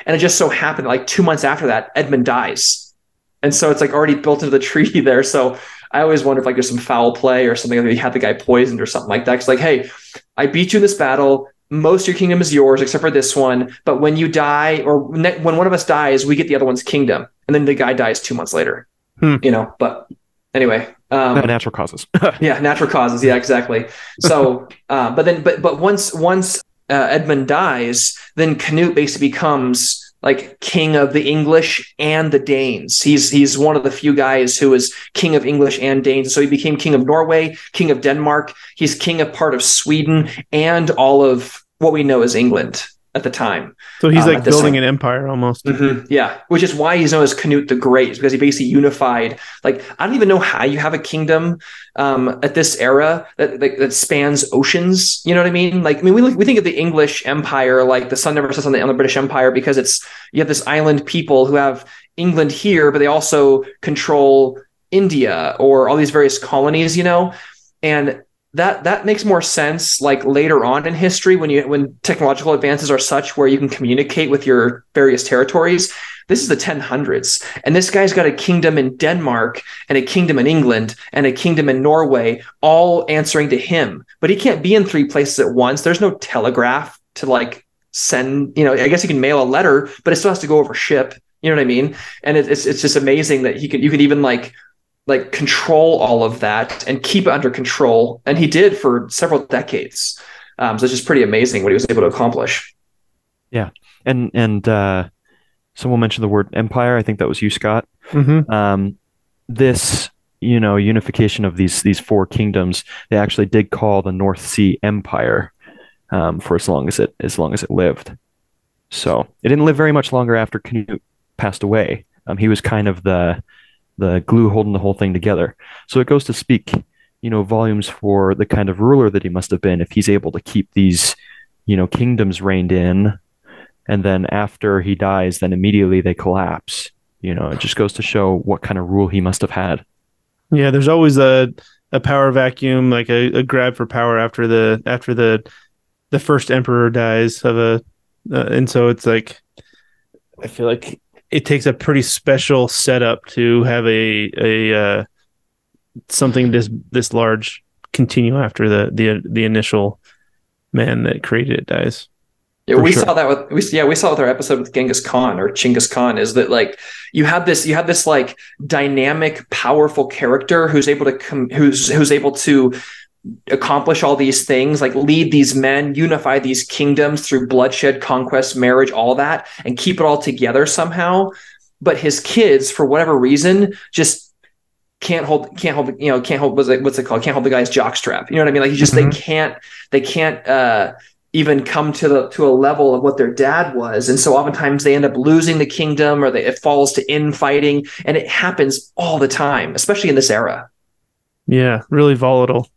Speaker 3: And it just so happened, like two months after that, Edmund dies, and so it's like already built into the (laughs) treaty there. So I always wonder if like there's some foul play or something like he had the guy poisoned or something like that. It's like, hey, I beat you in this battle. Most of your kingdom is yours except for this one. But when you die, or when one of us dies, we get the other one's kingdom, and then the guy dies two months later.
Speaker 2: Hmm.
Speaker 3: You know, but anyway, um,
Speaker 4: natural causes. (laughs)
Speaker 3: yeah, natural causes. Yeah, exactly. So, (laughs) uh, but then, but but once once uh, Edmund dies, then Canute basically becomes like king of the English and the Danes. He's he's one of the few guys who is king of English and Danes. So he became king of Norway, king of Denmark. He's king of part of Sweden and all of what we know as England at the time.
Speaker 2: So he's
Speaker 3: Um,
Speaker 2: like building
Speaker 3: time.
Speaker 2: an empire almost.
Speaker 3: Mhm, Yeah, which is why he's known as Canute the Great, because he basically unified. Like I don't even know how you have a kingdom um, at this era that, that that spans oceans. You know what I mean? Like I mean, we look, we think of the English Empire, like the sun never sets on the, on the British Empire, because it's you have this island people who have England here, but they also control India or all these various colonies. You know, and that that makes more sense like later on in history when you when technological advances are such where you can communicate with your various territories. This is the 1000s and this guy's got a kingdom in denmark and a kingdom in england and a kingdom in norway all answering to him. But he can't be in three places at once. There's no telegraph to like send you know i guess you can mail a letter but it still has to go over ship. You know what i mean? And it, it's it's just amazing that he could you could even like like control all of that and keep it under control. And he did for several decades. Um, so it's just pretty amazing what he was able to accomplish.
Speaker 4: Yeah, and and uh, someone mentioned the word empire. I think that was you, Scott.
Speaker 2: Mm-hmm.
Speaker 4: Um, this you know unification of these these four kingdoms. They actually did call the North Sea Empire um, for as long as it as long as it lived. So it didn't live very much longer after Canute passed away. Um, he was kind of the the glue holding the whole thing together. So it goes to speak, you know, volumes for the kind of ruler that he must have been if he's able to keep these, you know, kingdoms reined in, and then after he dies, then immediately they collapse. You know, it just goes to show what kind of rule he must have had.
Speaker 2: Yeah, there's always a a power vacuum, like a, a grab for power after the after the the first emperor dies of a, uh, and so it's like I feel like it takes a pretty special setup to have a a uh, something this this large continue after the the the initial man that created it dies.
Speaker 3: Yeah, we
Speaker 2: sure.
Speaker 3: saw that with we yeah we saw with our episode with Genghis Khan or Chinggis Khan is that like you have this you have this like dynamic powerful character who's able to come who's who's able to accomplish all these things like lead these men unify these kingdoms through bloodshed conquest marriage all that and keep it all together somehow. But his kids for whatever reason just can't hold can't hold you know can't hold what's it, what's it called? Can't hold the guy's jockstrap. You know what i mean? Like you just
Speaker 2: Mhm.
Speaker 3: they can't they can't uh even come to the to a level of what their dad was. And so oftentimes they end up losing the kingdom or they, it falls to infighting. And it happens all the time especially in this era.
Speaker 2: Yeah, really volatile.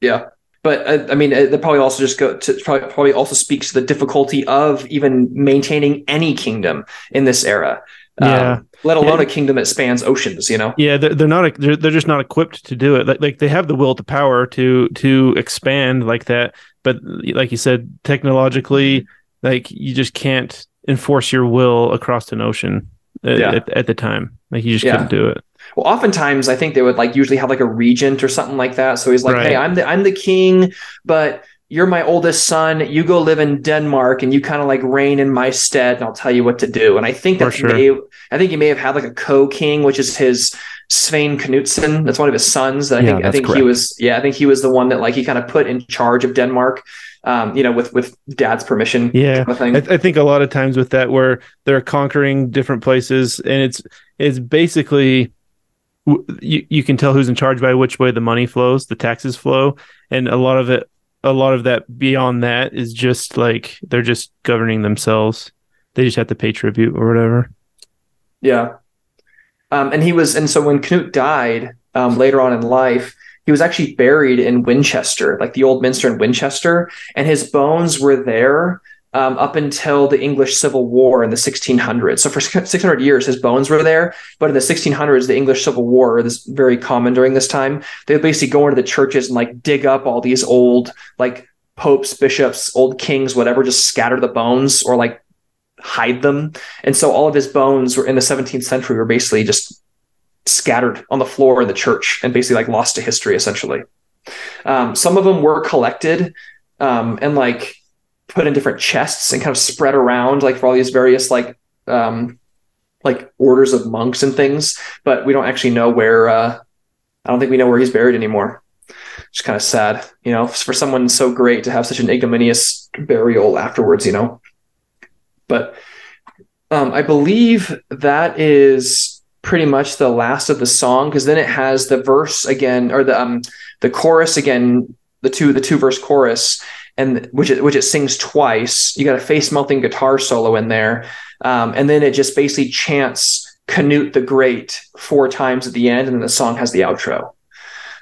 Speaker 3: Yeah but uh, i mean it, that probably also just go to probably, probably also speaks to the difficulty of even maintaining any kingdom in this era
Speaker 2: Yeah.
Speaker 3: Um, let alone
Speaker 2: Yeah.
Speaker 3: a kingdom that spans oceans you know
Speaker 2: Yeah, they're, they're not they're, they're just not equipped to do it. Like, like they have the will to power to to expand like that, but like you said, technologically, like you just can't enforce your will across an ocean at,
Speaker 3: Yeah.
Speaker 2: at, at the time. Like you just
Speaker 3: Yeah.
Speaker 2: couldn't do it.
Speaker 3: Well, oftentimes I think they would like usually have like a regent or something like that. So he's like,
Speaker 2: Right.
Speaker 3: "Hey, I'm the I'm the king, but you're my oldest son. You go live in Denmark and you kind of like reign in my stead, and I'll tell you what to do." And I think that
Speaker 2: sure.
Speaker 3: may, I think he may have had like a co-king, which is his Svein Knutsen. That's one of his sons. That I
Speaker 4: Yeah,
Speaker 3: think I think he was yeah, I think he was the one that like he kind of put in charge of Denmark. Um, you know, with with dad's permission.
Speaker 2: Yeah.
Speaker 3: kind of thing.
Speaker 2: I, I think a lot of times with that, where they're conquering different places, and it's it's basically you you can tell who's in charge by which way the money flows, the taxes flow, and a lot of it, a lot of that beyond that is just like they're just governing themselves. They just have to pay tribute or whatever.
Speaker 3: Yeah. Um, and he was, and so when Knut died um, later on in life, he was actually buried in Winchester, like the old minster in Winchester, and his bones were there um, up until the English Civil War in the 1600s. So for 600 years, his bones were there. But in the 1600s, the English Civil War, this very common during this time, they basically go into the churches and like dig up all these old like popes, bishops, old kings, whatever, just scatter the bones or like hide them. And so all of his bones were in the 17th century were basically just scattered on the floor in the church and basically like lost to history essentially. Um, some of them were collected um, and like put in different chests and kind of spread around like for all these various like um, like orders of monks and things, but we don't actually know where. Uh, I don't think we know where he's buried anymore. It's kind of sad, you know, for someone so great to have such an ignominious burial afterwards, you know. But um, I believe that is pretty much the last of the song because then it has the verse again or the um the chorus again the two the two verse chorus and which it which it sings twice you got a face melting guitar solo in there um, and then it just basically chants Canute the Great four times at the end and then the song has the outro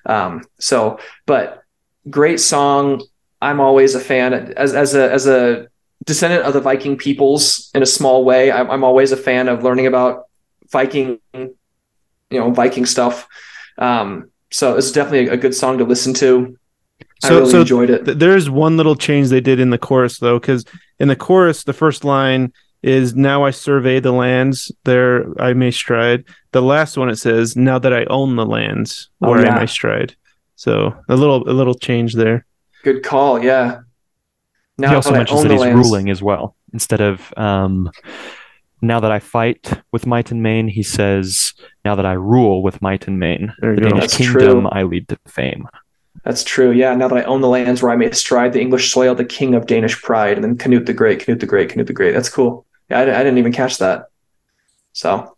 Speaker 3: um, so but great song I'm always a fan as as a as a descendant of the Viking peoples in a small way. I'm, I'm always a fan of learning about Viking, you know, Viking stuff. Um, so it's definitely a, a good song to listen to. I
Speaker 2: So-
Speaker 3: really
Speaker 2: so
Speaker 3: enjoyed it.
Speaker 2: Th- There's one little change they did in the chorus though, because in the chorus, the first line is "Now I survey the lands, there I may stride." The last one it says, "Now that I own the lands,
Speaker 3: Oh,
Speaker 2: where
Speaker 3: yeah.
Speaker 2: I may stride." So a little a little change there.
Speaker 3: Good call. Yeah. Now
Speaker 4: he also
Speaker 3: that
Speaker 4: mentions that he's
Speaker 3: lands-
Speaker 4: ruling as well. Instead of um, now that I fight with might and main, he says, now that I rule with might and main. The
Speaker 2: go.
Speaker 4: Danish
Speaker 3: That's
Speaker 4: kingdom
Speaker 3: true.
Speaker 4: I lead to fame.
Speaker 3: That's true. Yeah. Now that I own the lands where I may stride the English soil, the king of Danish pride, and then Canute the Great, Canute the Great, Canute the Great. That's cool. Yeah, I, I didn't even catch that. So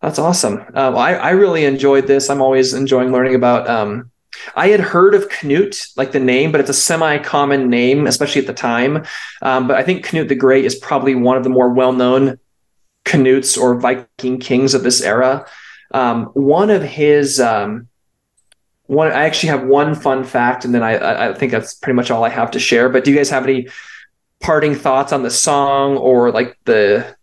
Speaker 3: that's awesome. Um, I, I really enjoyed this. I'm always enjoying learning about. Um, I had heard of Canute, like the name, but it's a semi-common name, especially at the time. Um, but I think Canute the Great is probably one of the more well-known Canutes or Viking kings of this era. Um, one of his um, one I actually have one fun fact, and then I, I I think that's pretty much all I have to share. But do you guys have any parting thoughts on the song or like the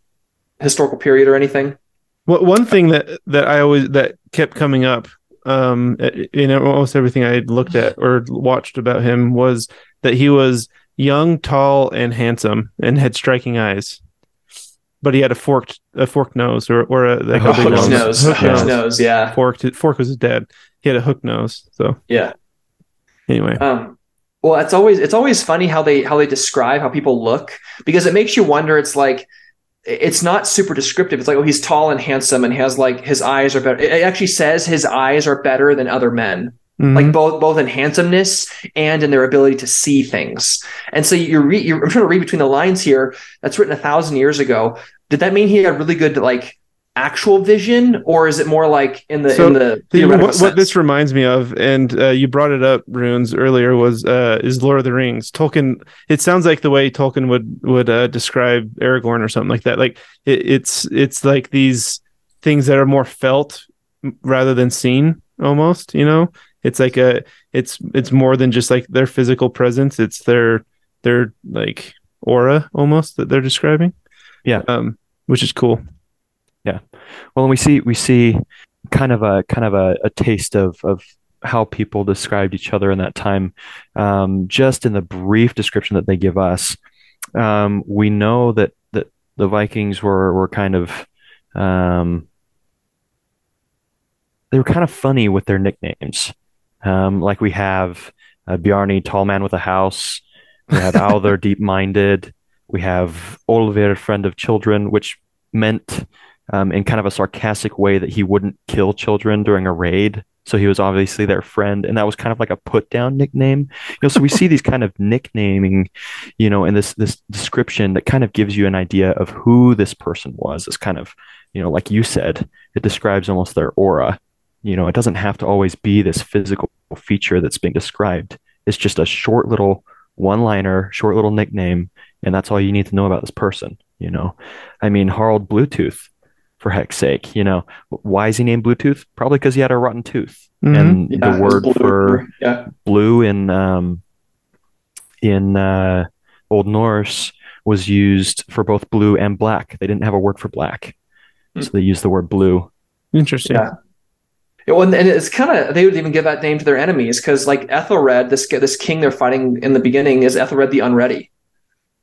Speaker 3: historical period or anything?
Speaker 2: What one thing that that I always that kept coming up um in almost everything I looked at or watched about him was that he was young, tall, and handsome, and had striking eyes. But he had a forked a forked nose or or a, like
Speaker 4: A
Speaker 2: a big
Speaker 4: hooked nose.
Speaker 3: nose.
Speaker 2: Hook nose.
Speaker 3: nose. Yeah.
Speaker 2: Forked fork was his dad. He had a hook nose. So
Speaker 3: Yeah.
Speaker 2: anyway,
Speaker 3: Um, well, it's always it's always funny how they how they describe how people look because it makes you wonder. It's like it's not super descriptive. It's like oh, he's tall and handsome and has like his eyes are better. It actually says his eyes are better than other men.
Speaker 2: Mhm.
Speaker 3: like both both in handsomeness and in their ability to see things. And so you read, you're, I'm trying to read between the lines here. That's written a thousand years ago. Did that mean he had really good like actual vision, or is it more like in the
Speaker 2: So,
Speaker 3: in the
Speaker 2: See,
Speaker 3: theoretical
Speaker 2: what, what this reminds me of, and uh, you brought it up, runes earlier, was uh, is Lord of the Rings. Tolkien. It sounds like the way Tolkien would would uh, describe Aragorn or something like that. Like it, it's it's like these things that are more felt rather than seen. Almost, you know, it's like a it's it's more than just like their physical presence. It's their their like aura almost that they're describing.
Speaker 4: Yeah.
Speaker 2: um, which is cool.
Speaker 4: Well, we see we see kind of a kind of a, a taste of of how people described each other in that time. Um, just in the brief description that they give us, um, we know that that the Vikings were were kind of um, they were kind of funny with their nicknames. Um, like we have uh, Bjarni, tall man with a house. We have (laughs) Alder, deep minded. We have Olvir, friend of children, which meant um, in kind of a sarcastic way that he wouldn't kill children during a raid. So he was obviously their friend, and that was kind of like a put down nickname. You know, so we see these kind of nicknaming, you know, in this this description that kind of gives you an idea of who this person was. It's kind of, you know, like you said, it describes almost their aura. You know, it doesn't have to always be this physical feature that's being described. It's just a short little one liner, short little nickname, and that's all you need to know about this person. You know, I mean, Harold Bluetooth, for heck's sake, you know, why is he named Bluetooth? Probably because he had a rotten tooth.
Speaker 2: Mhm.
Speaker 4: And
Speaker 3: Yeah,
Speaker 4: the word
Speaker 3: blue.
Speaker 4: for
Speaker 3: yeah,
Speaker 4: blue in um, in uh, Old Norse was used for both blue and black. They didn't have a word for black,
Speaker 3: Hmm.
Speaker 4: so they used the word blue.
Speaker 2: Interesting.
Speaker 3: Yeah. Yeah, well, and and it's kind of they would even give that name to their enemies because like Ethelred, this this king they're fighting in the beginning is Ethelred the Unready.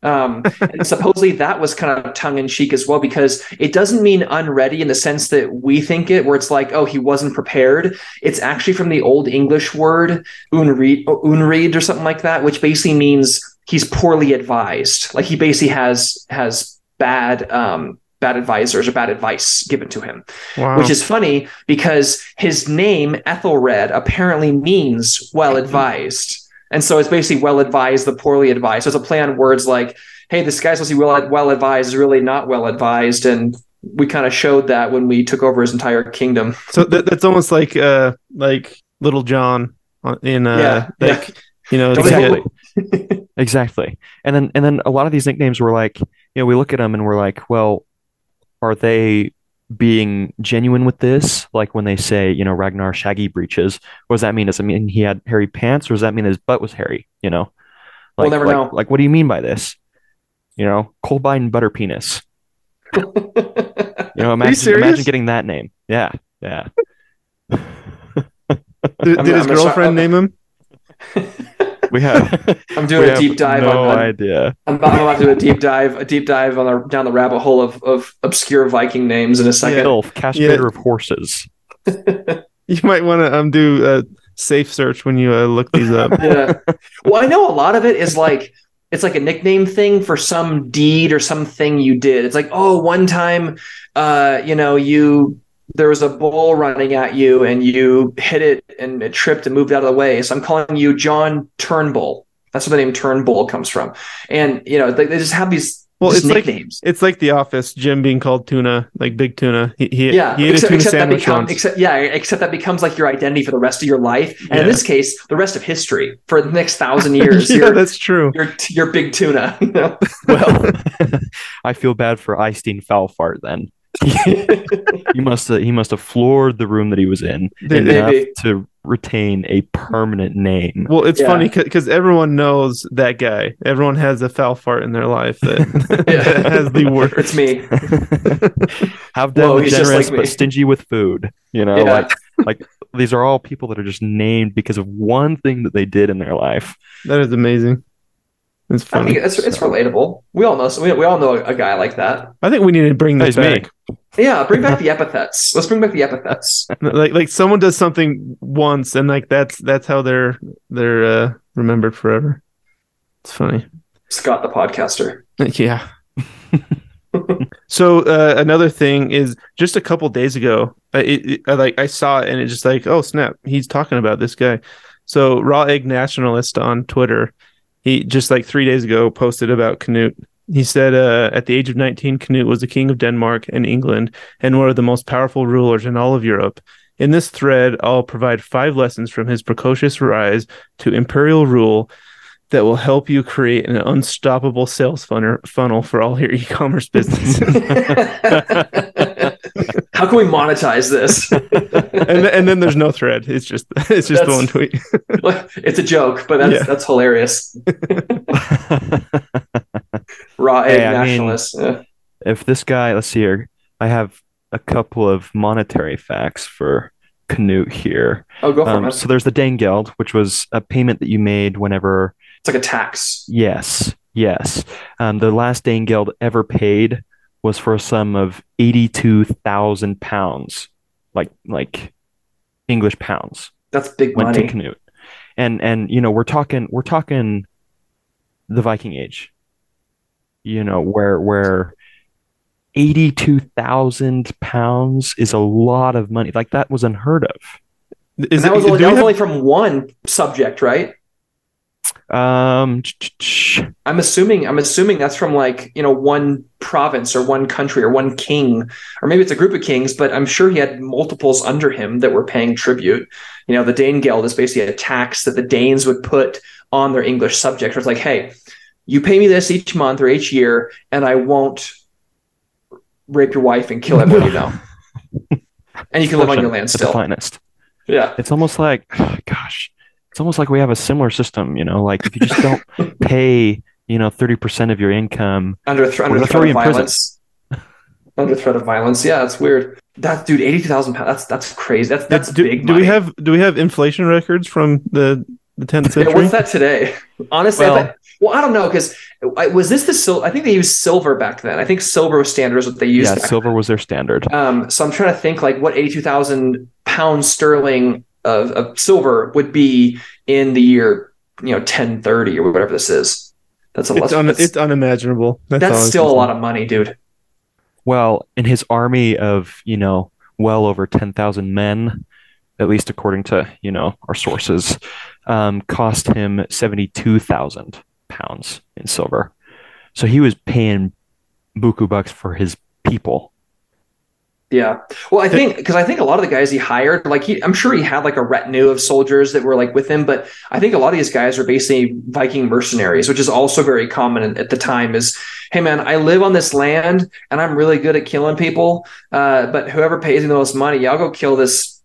Speaker 3: Um, and supposedly that was kind of tongue in cheek as well because it doesn't mean unready in the sense that we think it, where it's like, oh, he wasn't prepared. It's actually from the Old English word unread, unread or something like that, which basically means he's poorly advised. Like he basically has has bad um, bad advisors or bad advice given to him
Speaker 2: Wow.
Speaker 3: which is funny because his name Ethelred apparently means well advised, and so it's basically well advised, the poorly advised. So it's a play on words like, "Hey, this guy's supposed to be well well advised is really not well advised," and we kind of showed that when we took over his entire kingdom.
Speaker 2: So that, that's almost like uh like Little John in uh
Speaker 3: Yeah,
Speaker 2: like you know
Speaker 3: Don't
Speaker 2: it's like
Speaker 3: they-
Speaker 2: a-
Speaker 4: Exactly. And then and then a lot of these nicknames were like, you know, we look at them and we're like, well, are they being genuine with this? Like when they say, you know, Ragnar shaggy breeches, what does that mean? Does it mean he had hairy pants or does that mean his butt was hairy? You know?
Speaker 3: We'll
Speaker 4: Like,
Speaker 3: never
Speaker 4: like,
Speaker 3: know.
Speaker 4: like what do you mean by this? You know, Colbine butter penis. You know, (laughs) imagine
Speaker 2: serious?
Speaker 4: imagine getting that name. Yeah. Yeah.
Speaker 2: did,
Speaker 3: I'm-
Speaker 2: did his
Speaker 3: I'm gonna
Speaker 2: girlfriend name him?
Speaker 4: We We have. (laughs)
Speaker 3: I'm doing a deep dive
Speaker 4: no
Speaker 3: on. on
Speaker 4: idea.
Speaker 3: I'm about, I'm about to do a deep dive, a deep dive on the down the rabbit hole of, of obscure Viking names in a second.
Speaker 4: Elf, castrator of horses. (laughs)
Speaker 2: You might want to um do a safe search when you uh, look these up. (laughs)
Speaker 3: yeah. Well, I know a lot of it is like it's like a nickname thing for some deed or something you did. It's like, oh, one time, uh, you know, you there was a bull running at you and you hit it and it tripped and moved out of the way. So I'm calling you John Turnbull. That's where the name Turnbull comes from. And you know, they, they just have these
Speaker 2: Well,
Speaker 3: just
Speaker 2: it's like
Speaker 3: nicknames.
Speaker 2: it's like The Office. Jim being called Tuna, like Big Tuna. He he,
Speaker 3: yeah,
Speaker 2: he ate
Speaker 3: except,
Speaker 2: a tuna
Speaker 3: except that
Speaker 2: sandwich
Speaker 3: become,
Speaker 2: once.
Speaker 3: except yeah, except that becomes like your identity for the rest of your life, and in this case, the rest of history for the next thousand (laughs) years.
Speaker 2: yeah,
Speaker 3: you're,
Speaker 2: that's true.
Speaker 3: you're you're big tuna. You (laughs) know?
Speaker 4: Well, (laughs) I feel bad for Eystein Foulfart then. (laughs) he must have he must have floored the room that he was in
Speaker 2: Dude,
Speaker 4: enough
Speaker 3: Maybe.
Speaker 4: to retain a permanent name.
Speaker 2: Well, it's
Speaker 3: Yeah.
Speaker 2: funny because everyone knows that guy. Everyone has a foul fart in their life that, (laughs)
Speaker 3: Yeah.
Speaker 2: that has the worst.
Speaker 3: It's me. (laughs)
Speaker 4: Have them
Speaker 3: Whoa, he's just
Speaker 4: generous
Speaker 3: like me.
Speaker 4: but stingy with food. You know,
Speaker 3: Yeah.
Speaker 4: like like these are all people that are just named because of one thing that they did in their life.
Speaker 2: That is amazing. It's
Speaker 3: I
Speaker 2: funny.
Speaker 3: think it's it's relatable. We all know we, we all know a guy like that.
Speaker 2: I think we need to bring this
Speaker 4: That is me.
Speaker 2: back.
Speaker 3: Yeah, bring back (laughs) the epithets. Let's bring back the epithets.
Speaker 2: Like like someone does something once and like that's that's how they're they're uh, remembered forever. It's funny.
Speaker 3: Scott the podcaster. (laughs)
Speaker 2: Yeah. (laughs) so uh, another thing is just a couple days ago, uh, it, it, I, like I saw it and it's just like, oh snap, he's talking about this guy. So raw egg nationalist on Twitter, he just like three days ago posted about Canute. He said, uh, at the age of 19, Canute was the king of Denmark and England and one of the most powerful rulers in all of Europe. In this thread, I'll provide five lessons from his precocious rise to imperial rule that will help you create an unstoppable sales funnel funnel for all your (laughs) e-commerce business. (laughs) (laughs)
Speaker 3: How can we monetize this? (laughs)
Speaker 2: and and then there's no thread. It's just it's just the one tweet.
Speaker 3: it's a joke, but that's
Speaker 2: Yeah.
Speaker 3: that's hilarious. (laughs) Raw egg
Speaker 4: I mean-
Speaker 3: nationalists. Yeah.
Speaker 4: if this guy, let's see here, I have a couple of monetary facts for Canute here.
Speaker 3: Oh, go for
Speaker 4: Um,
Speaker 3: it.
Speaker 4: so there's the Danegeld, which was a payment that you made whenever
Speaker 3: It's like a tax.
Speaker 4: Yes, yes. Um, the last Danegeld ever paid was for a sum of eighty-two thousand pounds, like like English pounds,
Speaker 3: That's big
Speaker 4: went to
Speaker 3: money.
Speaker 4: Canute, and and you know we're talking we're talking the Viking Age, you know where where eighty-two thousand pounds is a lot of money. Like that was unheard of.
Speaker 2: Is
Speaker 3: And that
Speaker 2: it-
Speaker 3: was, only, that was
Speaker 2: have-
Speaker 3: only from one subject, right?
Speaker 4: Um,
Speaker 3: I'm assuming I'm assuming that's from like you know one province or one country or one king or maybe it's a group of kings, but I'm sure he had multiples under him that were paying tribute. You know, the Danegeld is basically a tax that the Danes would put on their English subjects. It's like, hey, you pay me this each month or each year, and I won't rape your wife and kill everyone you know, (laughs) and you can live on your land
Speaker 4: At the finest.
Speaker 3: Yeah,
Speaker 4: It's almost like, (sighs) gosh, it's almost like we have a similar system, you know, like if you just don't (laughs) pay, you know, 30% of your income,
Speaker 3: under th- under
Speaker 4: We're
Speaker 3: the
Speaker 4: gonna throw
Speaker 3: threat of
Speaker 4: in prison.
Speaker 3: violence. under threat of violence. Yeah, that's weird. That dude, eighty two thousand pounds. That's that's crazy. That's that's
Speaker 2: do,
Speaker 3: big.
Speaker 2: do we have do we have inflation records from the the 10th (laughs)
Speaker 3: Yeah,
Speaker 2: century?
Speaker 3: what's that today? Honestly, I
Speaker 4: Well-
Speaker 3: bet- well, I don't know because was this the sil- I think they used silver back then. I think silver was standard is what they used.
Speaker 4: yeah,
Speaker 3: back
Speaker 4: silver was their standard.
Speaker 3: Um, so I'm trying to think like what 82,000 pounds sterling of, of silver would be in the year, you know, 1030 or whatever this is. That's a
Speaker 2: it's,
Speaker 3: lot.
Speaker 2: un,
Speaker 3: that's
Speaker 2: it's unimaginable. That's,
Speaker 3: that's still a lot of money, dude.
Speaker 4: Well, in his army of, you know, well over 10,000 men, at least according to, you know, our sources, um, cost him 72,000 pounds in silver. So he was paying buku bucks for his people.
Speaker 3: Yeah. Well, I think because I think a lot of the guys he hired, like he, I'm sure he had like a retinue of soldiers that were like with him, but I think a lot of these guys are basically Viking mercenaries, which is also very common at- the time. Is hey man, I live on this land and I'm really good at killing people, uh, but whoever pays me the most money, I'll go kill this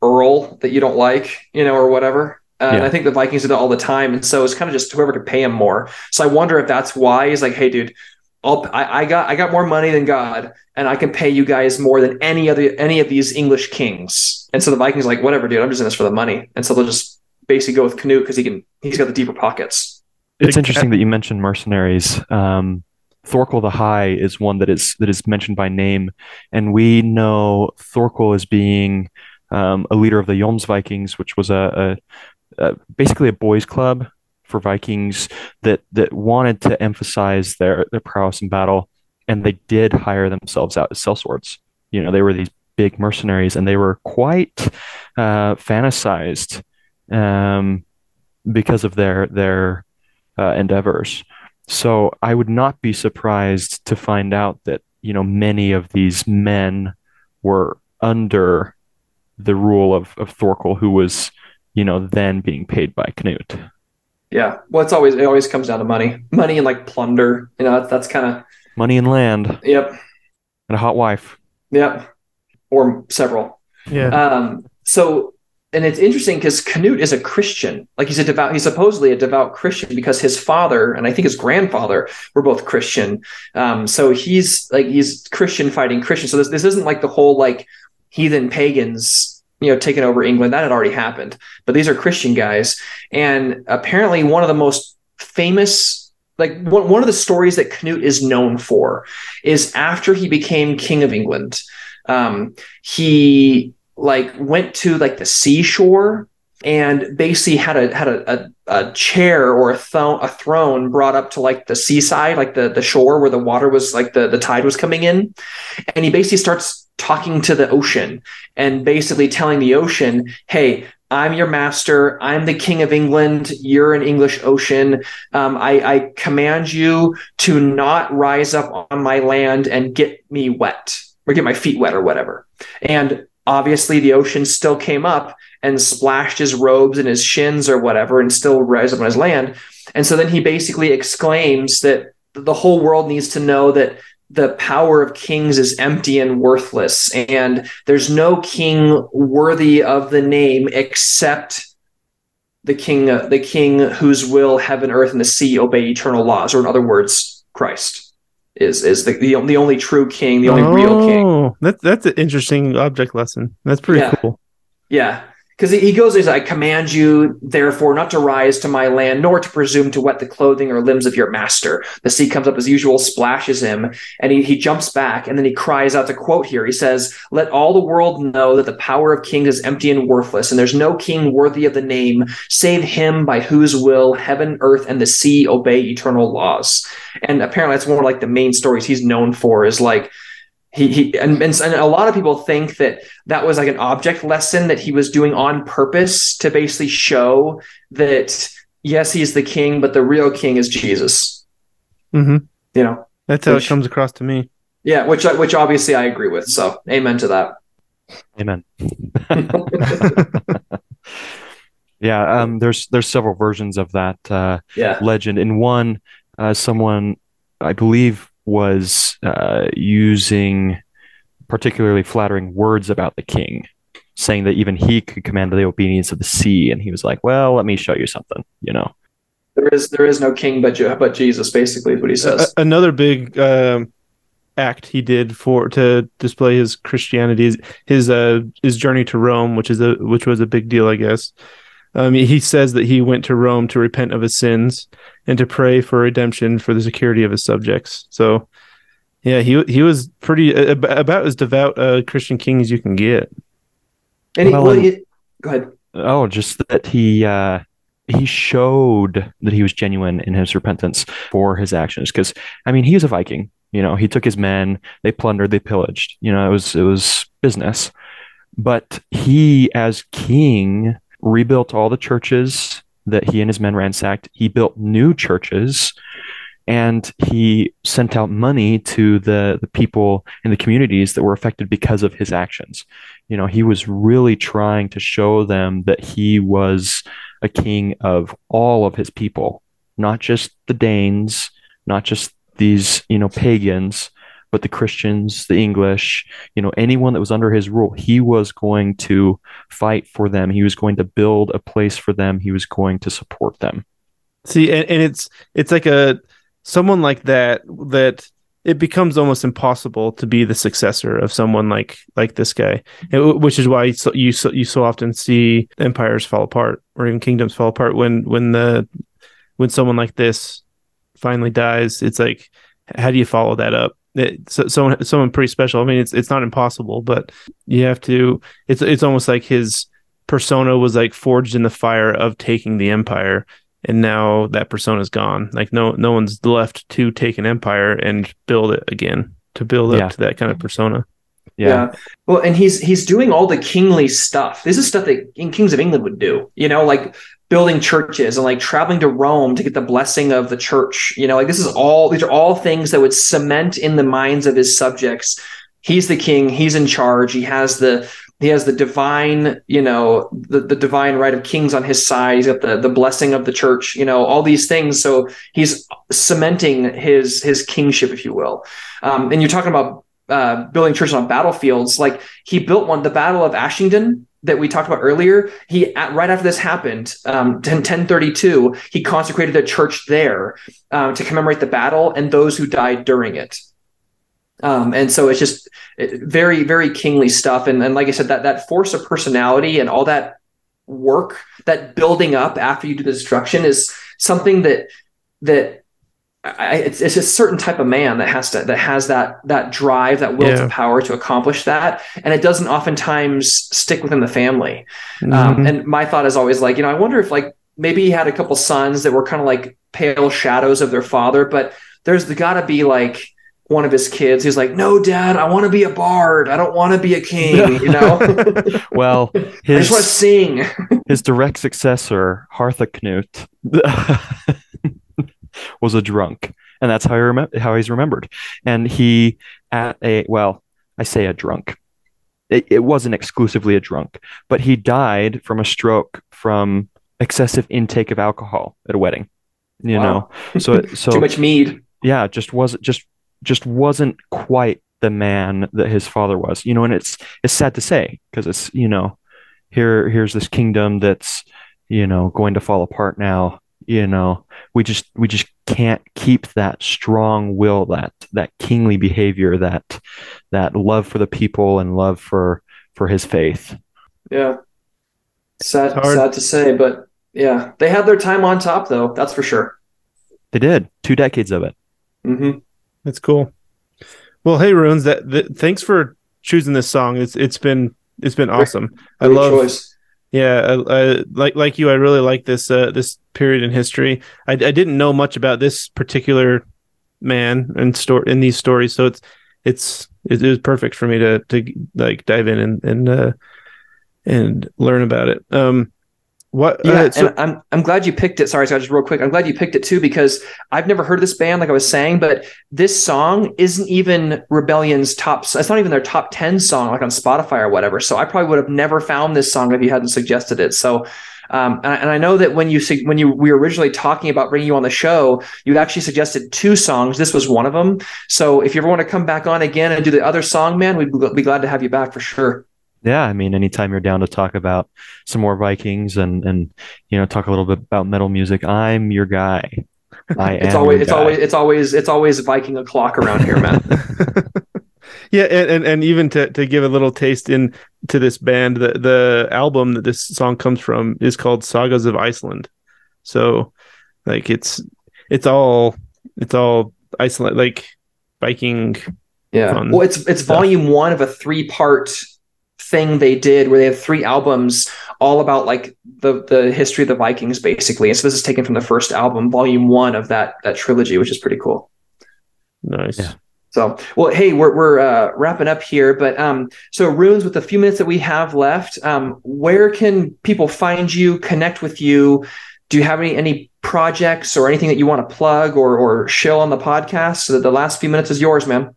Speaker 3: earl that you don't like, you know, or whatever. Uh, And I think the Vikings did it all the time, and so it's kind of just whoever could pay him more. So I wonder if that's why he's like, hey, dude. I'll, I, I got I got more money than God, and I can pay you guys more than any other any of these English kings. And so the Vikings like, whatever, dude, I'm just in this for the money. And so they'll just basically go with Canute because he can he's got the deeper pockets.
Speaker 4: It's interesting that you mentioned mercenaries. Um, Thorkel the High is one that is that is mentioned by name, and we know Thorkel as being um, a leader of the Jomsvikings, which was a, a, a basically a boys' club for Vikings that that wanted to emphasize their their prowess in battle, and they did hire themselves out as sellswords. You know, they were these big mercenaries, and they were quite uh, fantasized um, because of their their uh, endeavors. So I would not be surprised to find out that you know many of these men were under the rule of of Thorkel, who was you know then being paid by Canute.
Speaker 3: Yeah. Well, it's always it always comes down to money, money and like plunder. You know, that's, that's kind of
Speaker 4: Money and land
Speaker 3: yep,
Speaker 4: and a hot wife.
Speaker 3: yep, or several.
Speaker 2: Yeah.
Speaker 3: Um, so, and it's interesting because Canute is a Christian. Like he's a devout, he's supposedly a devout Christian because his father and I think his grandfather were both Christian. Um, so he's like he's Christian fighting Christian. So this this isn't like the whole like heathen pagans, you know, taken over England. That had already happened. But these are Christian guys, and apparently one of the most famous. Like one, one of the stories that Canute is known for is after he became king of England, um, he like went to like the seashore and basically had a had a, a, a chair or a, th- a throne brought up to like the seaside like the the shore where the water was like the the tide was coming in. And he basically starts talking to the ocean and basically telling the ocean hey i'm your master. I'm the king of england. You're an english ocean. Um, I, I command you to not rise up on my land and get me wet or get my feet wet or whatever. And obviously the ocean still came up and splashed his robes and his shins or whatever and still rise up on his land. And so then he basically exclaims that the whole world needs to know that the power of kings is empty and worthless and there's no king worthy of the name except the king the king whose will heaven earth and the sea obey eternal laws or in other words christ is is the the, the only true king the only real king
Speaker 2: Oh, That's that's an interesting object lesson. That's pretty
Speaker 3: Yeah.
Speaker 2: cool.
Speaker 3: Yeah. Because he goes, he's like, I command you, therefore, not to rise to my land, nor to presume to wet the clothing or limbs of your master. The sea comes up as usual, splashes him, and he, he jumps back, and then he cries out to quote here. He says, Let all the world know that the power of kings is empty and worthless, and there's no king worthy of the name, save him by whose will heaven, earth, and the sea obey eternal laws. And apparently, that's one of like the main stories he's known for is like, he, he and, and, and a lot of people think that that was like an object lesson that he was doing on purpose to basically show that yes he's the king but the real king is jesus
Speaker 2: mm-hmm.
Speaker 3: you know
Speaker 2: That's how
Speaker 3: Which-
Speaker 2: it comes across to me.
Speaker 3: yeah which which obviously i agree with so amen to that
Speaker 4: Amen. (laughs) (laughs) yeah, um, there's there's several versions of that uh,
Speaker 3: yeah
Speaker 4: legend. In one, uh, someone I believe was uh, using particularly flattering words about the king, saying that even he could command the obedience of the sea, and he was like, "Well, let me show you something," you know.
Speaker 3: there is there is no king but Je- but jesus basically is what he says
Speaker 2: A- another big um, act he did for to display his Christianity is his uh his journey to Rome, which is a which was a big deal, I guess. Um, he says that he went to Rome to repent of his sins and to pray for redemption for the security of his subjects. So, yeah, he he was pretty ab- about as devout a Christian king as you can get.
Speaker 3: and he,
Speaker 4: well,
Speaker 3: well, he- go ahead
Speaker 4: Oh, just that he uh, he showed that he was genuine in his repentance for his actions. Because I mean, he was a Viking. You know, he took his men, they plundered, they pillaged. You know, it was it was business. But he, as king, rebuilt all the churches that he and his men ransacked. He built new churches, and he sent out money to the the people in the communities that were affected because of his actions you know he was really trying to show them that he was a king of all of his people not just the danes not just these you know pagans but the christians the english you know anyone that was under his rule he was going to fight for them he was going to build a place for them he was going to support them
Speaker 2: See, and, and it's it's like a someone like that that it becomes almost impossible to be the successor of someone like like this guy, which is why you so, you so, you so often see empires fall apart or even kingdoms fall apart when when the when someone like this finally dies. It's like how do you follow that up? It, so, someone someone pretty special. I mean, it's it's not impossible, but you have to. It's it's almost like his persona was like forged in the fire of taking the empire and now that persona's gone. Like no no one's left to take an empire and build it again to build up
Speaker 4: Yeah.
Speaker 2: to that kind of persona.
Speaker 4: Yeah.
Speaker 3: Well, and he's he's doing all the kingly stuff. This is stuff that in Kings of England would do. You know, like building churches and like traveling to Rome to get the blessing of the church. You know, like this is all these are all things that would cement in the minds of his subjects. He's the king. He's in charge. He has the he has the divine, you know, the, the divine right of kings on his side. He's got the the blessing of the church. You know, all these things. So he's cementing his his kingship, if you will. Um, and you're talking about uh, building churches on battlefields. Like he built one, the Battle of Ashington that we talked about earlier. He at, right after this happened, um, 10, 1032, he consecrated a church there um, to commemorate the battle and those who died during it. Um, and so it's just very, very kingly stuff. And, and like I said, that that force of personality and all that work, that building up after you do the destruction, is something that that I, it's, it's a certain type of man that has to that has that that drive that will
Speaker 2: Yeah.
Speaker 3: to power to accomplish that. And it doesn't oftentimes stick within the family.
Speaker 2: Mhm.
Speaker 3: um, and my thought is always like you know i wonder if like maybe he had a couple sons that were kind of like pale shadows of their father but there's got to be like one of his kids who's like no dad i want to be a bard. I don't want to be a king (laughs) you know?
Speaker 4: Well, (laughs)
Speaker 3: i just want to
Speaker 4: his
Speaker 3: sing.
Speaker 4: his direct successor, Harthacnut, (laughs) was a drunk, and that's how he remem- how he's remembered. And he at a well, I say a drunk. It, it wasn't exclusively a drunk, but he died from a stroke from excessive intake of alcohol at a wedding. You
Speaker 3: Wow.
Speaker 4: know, (laughs) so so
Speaker 3: too much mead
Speaker 4: yeah, just wasn't just just wasn't quite the man that his father was. You know, and it's it's sad to say because it's you know here here's this kingdom that's you know going to fall apart now. You know, we just we just can't keep that strong will, that that kingly behavior, that that love for the people and love for for his faith.
Speaker 3: Yeah. Sad,
Speaker 2: hard.
Speaker 3: sad to say, but yeah, they had their time on top, though. That's for sure.
Speaker 4: They did two decades of it.
Speaker 3: hmm
Speaker 2: That's cool. Well, hey Runes, that, that thanks for choosing this song. It's it's been it's been
Speaker 3: Great-
Speaker 2: awesome. I love
Speaker 3: choice.
Speaker 2: Yeah, I, I, like like you, I really like this uh, this period in history. I, I didn't know much about this particular man and store in these stories, so it's it's it it was perfect for me to to like dive in and and uh, and learn about it. Um, what?
Speaker 3: Yeah,
Speaker 2: uh, so,
Speaker 3: and I'm I'm glad you picked it. Sorry, Scott, just real quick. I'm glad you picked it too because I've never heard of this band, like I was saying, but this song isn't even Rebellion's top. It's not even their top ten song, like on Spotify or whatever. So I probably would have never found this song if you hadn't suggested it. So. Um, and, I- and I know that when you when you we were originally talking about bringing you on the show, you actually suggested two songs. This was one of them. So if you ever want to come back on again and do the other song, man, we'd be glad to have you back for sure.
Speaker 4: Yeah, I mean, anytime you're down to talk about some more Vikings and and you know talk a little bit about metal music, I'm your guy. I (laughs) am.
Speaker 3: It's always it's
Speaker 4: guy.
Speaker 3: always it's always it's always Viking o'clock around here, man. (laughs)
Speaker 2: yeah, and, and and even to to give a little taste in to this band, the the album that this song comes from is called Sagas of Iceland. So, like it's it's all it's all Iceland like Viking.
Speaker 3: Yeah.
Speaker 2: fun
Speaker 3: Well, it's it's
Speaker 2: stuff.
Speaker 3: volume one of a three part thing they did where they have three albums all about like the the history of the Vikings basically. And so this is taken from the first album, volume one of that that trilogy, which is pretty cool.
Speaker 2: Nice.
Speaker 4: Yeah.
Speaker 3: So, well, hey, we're we're uh, wrapping up here, but um, so runes with the few minutes that we have left, um, where can people find you, connect with you? Do you have any any projects or anything that you want to plug or or shill on the podcast? So that the last few minutes is yours, man.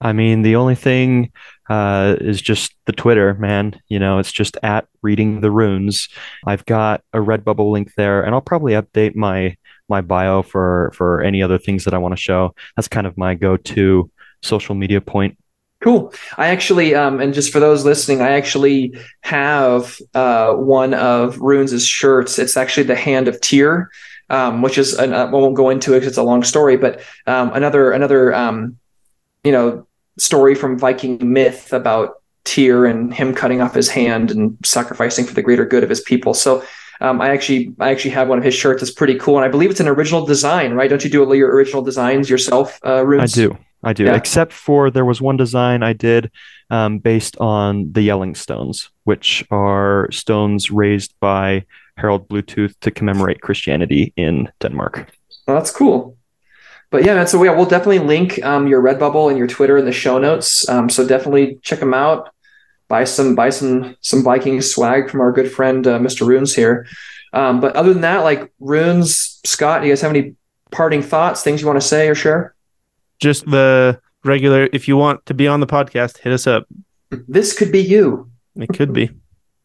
Speaker 4: I mean, the only thing uh, is just the Twitter, man. You know, it's just at reading the runes. I've got a Redbubble link there, and I'll probably update my my bio for for any other things that I want to show. That's kind of my go-to social media point.
Speaker 3: Cool. I actually, um, and just for those listening, I actually have uh, one of Runes' shirts. It's actually the Hand of Tyr, um, which is, an, I won't go into it it's a long story, but um, another another um, you know story from Viking myth about Tyr and him cutting off his hand and sacrificing for the greater good of his people. So um, I actually I actually have one of his shirts. It's pretty cool, and I believe it's an original design, right? Don't you do all your original designs yourself, uh?
Speaker 4: I do. I do.
Speaker 3: Yeah.
Speaker 4: Except for there was one design I did um, based on the Jelling Stones, which are stones raised by Harold Bluetooth to commemorate Christianity in Denmark.
Speaker 3: Well, that's cool. But yeah, man. So yeah, we'll definitely link um, your Redbubble and your Twitter in the show notes. Um, so definitely check them out. Buy some, buy some, some Viking swag from our good friend uh, Mr. Runes here. Um, but other than that, like Runes, Scott, do you guys have any parting thoughts, things you want to say or share?
Speaker 2: Just the regular. If you want to be on the podcast, hit us up.
Speaker 3: This could be you.
Speaker 2: It could be.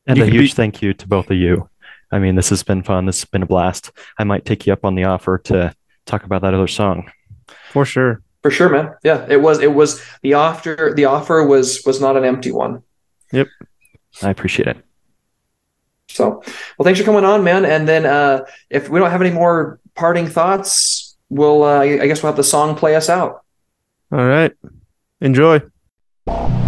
Speaker 4: And
Speaker 2: You
Speaker 4: a huge
Speaker 2: be-
Speaker 4: thank you to both of you. I mean, this has been fun. This has been a blast. I might take you up on the offer to talk about that other song.
Speaker 2: For sure.
Speaker 3: For sure, man. Yeah, it was. It was the offer. The offer was was not an empty one.
Speaker 4: Yep, I appreciate it.
Speaker 3: So, well, thanks for coming on, man. And then, uh, if we don't have any more parting thoughts, we'll. Uh, I guess we'll have the song play us out.
Speaker 2: All right. Enjoy.
Speaker 1: Thank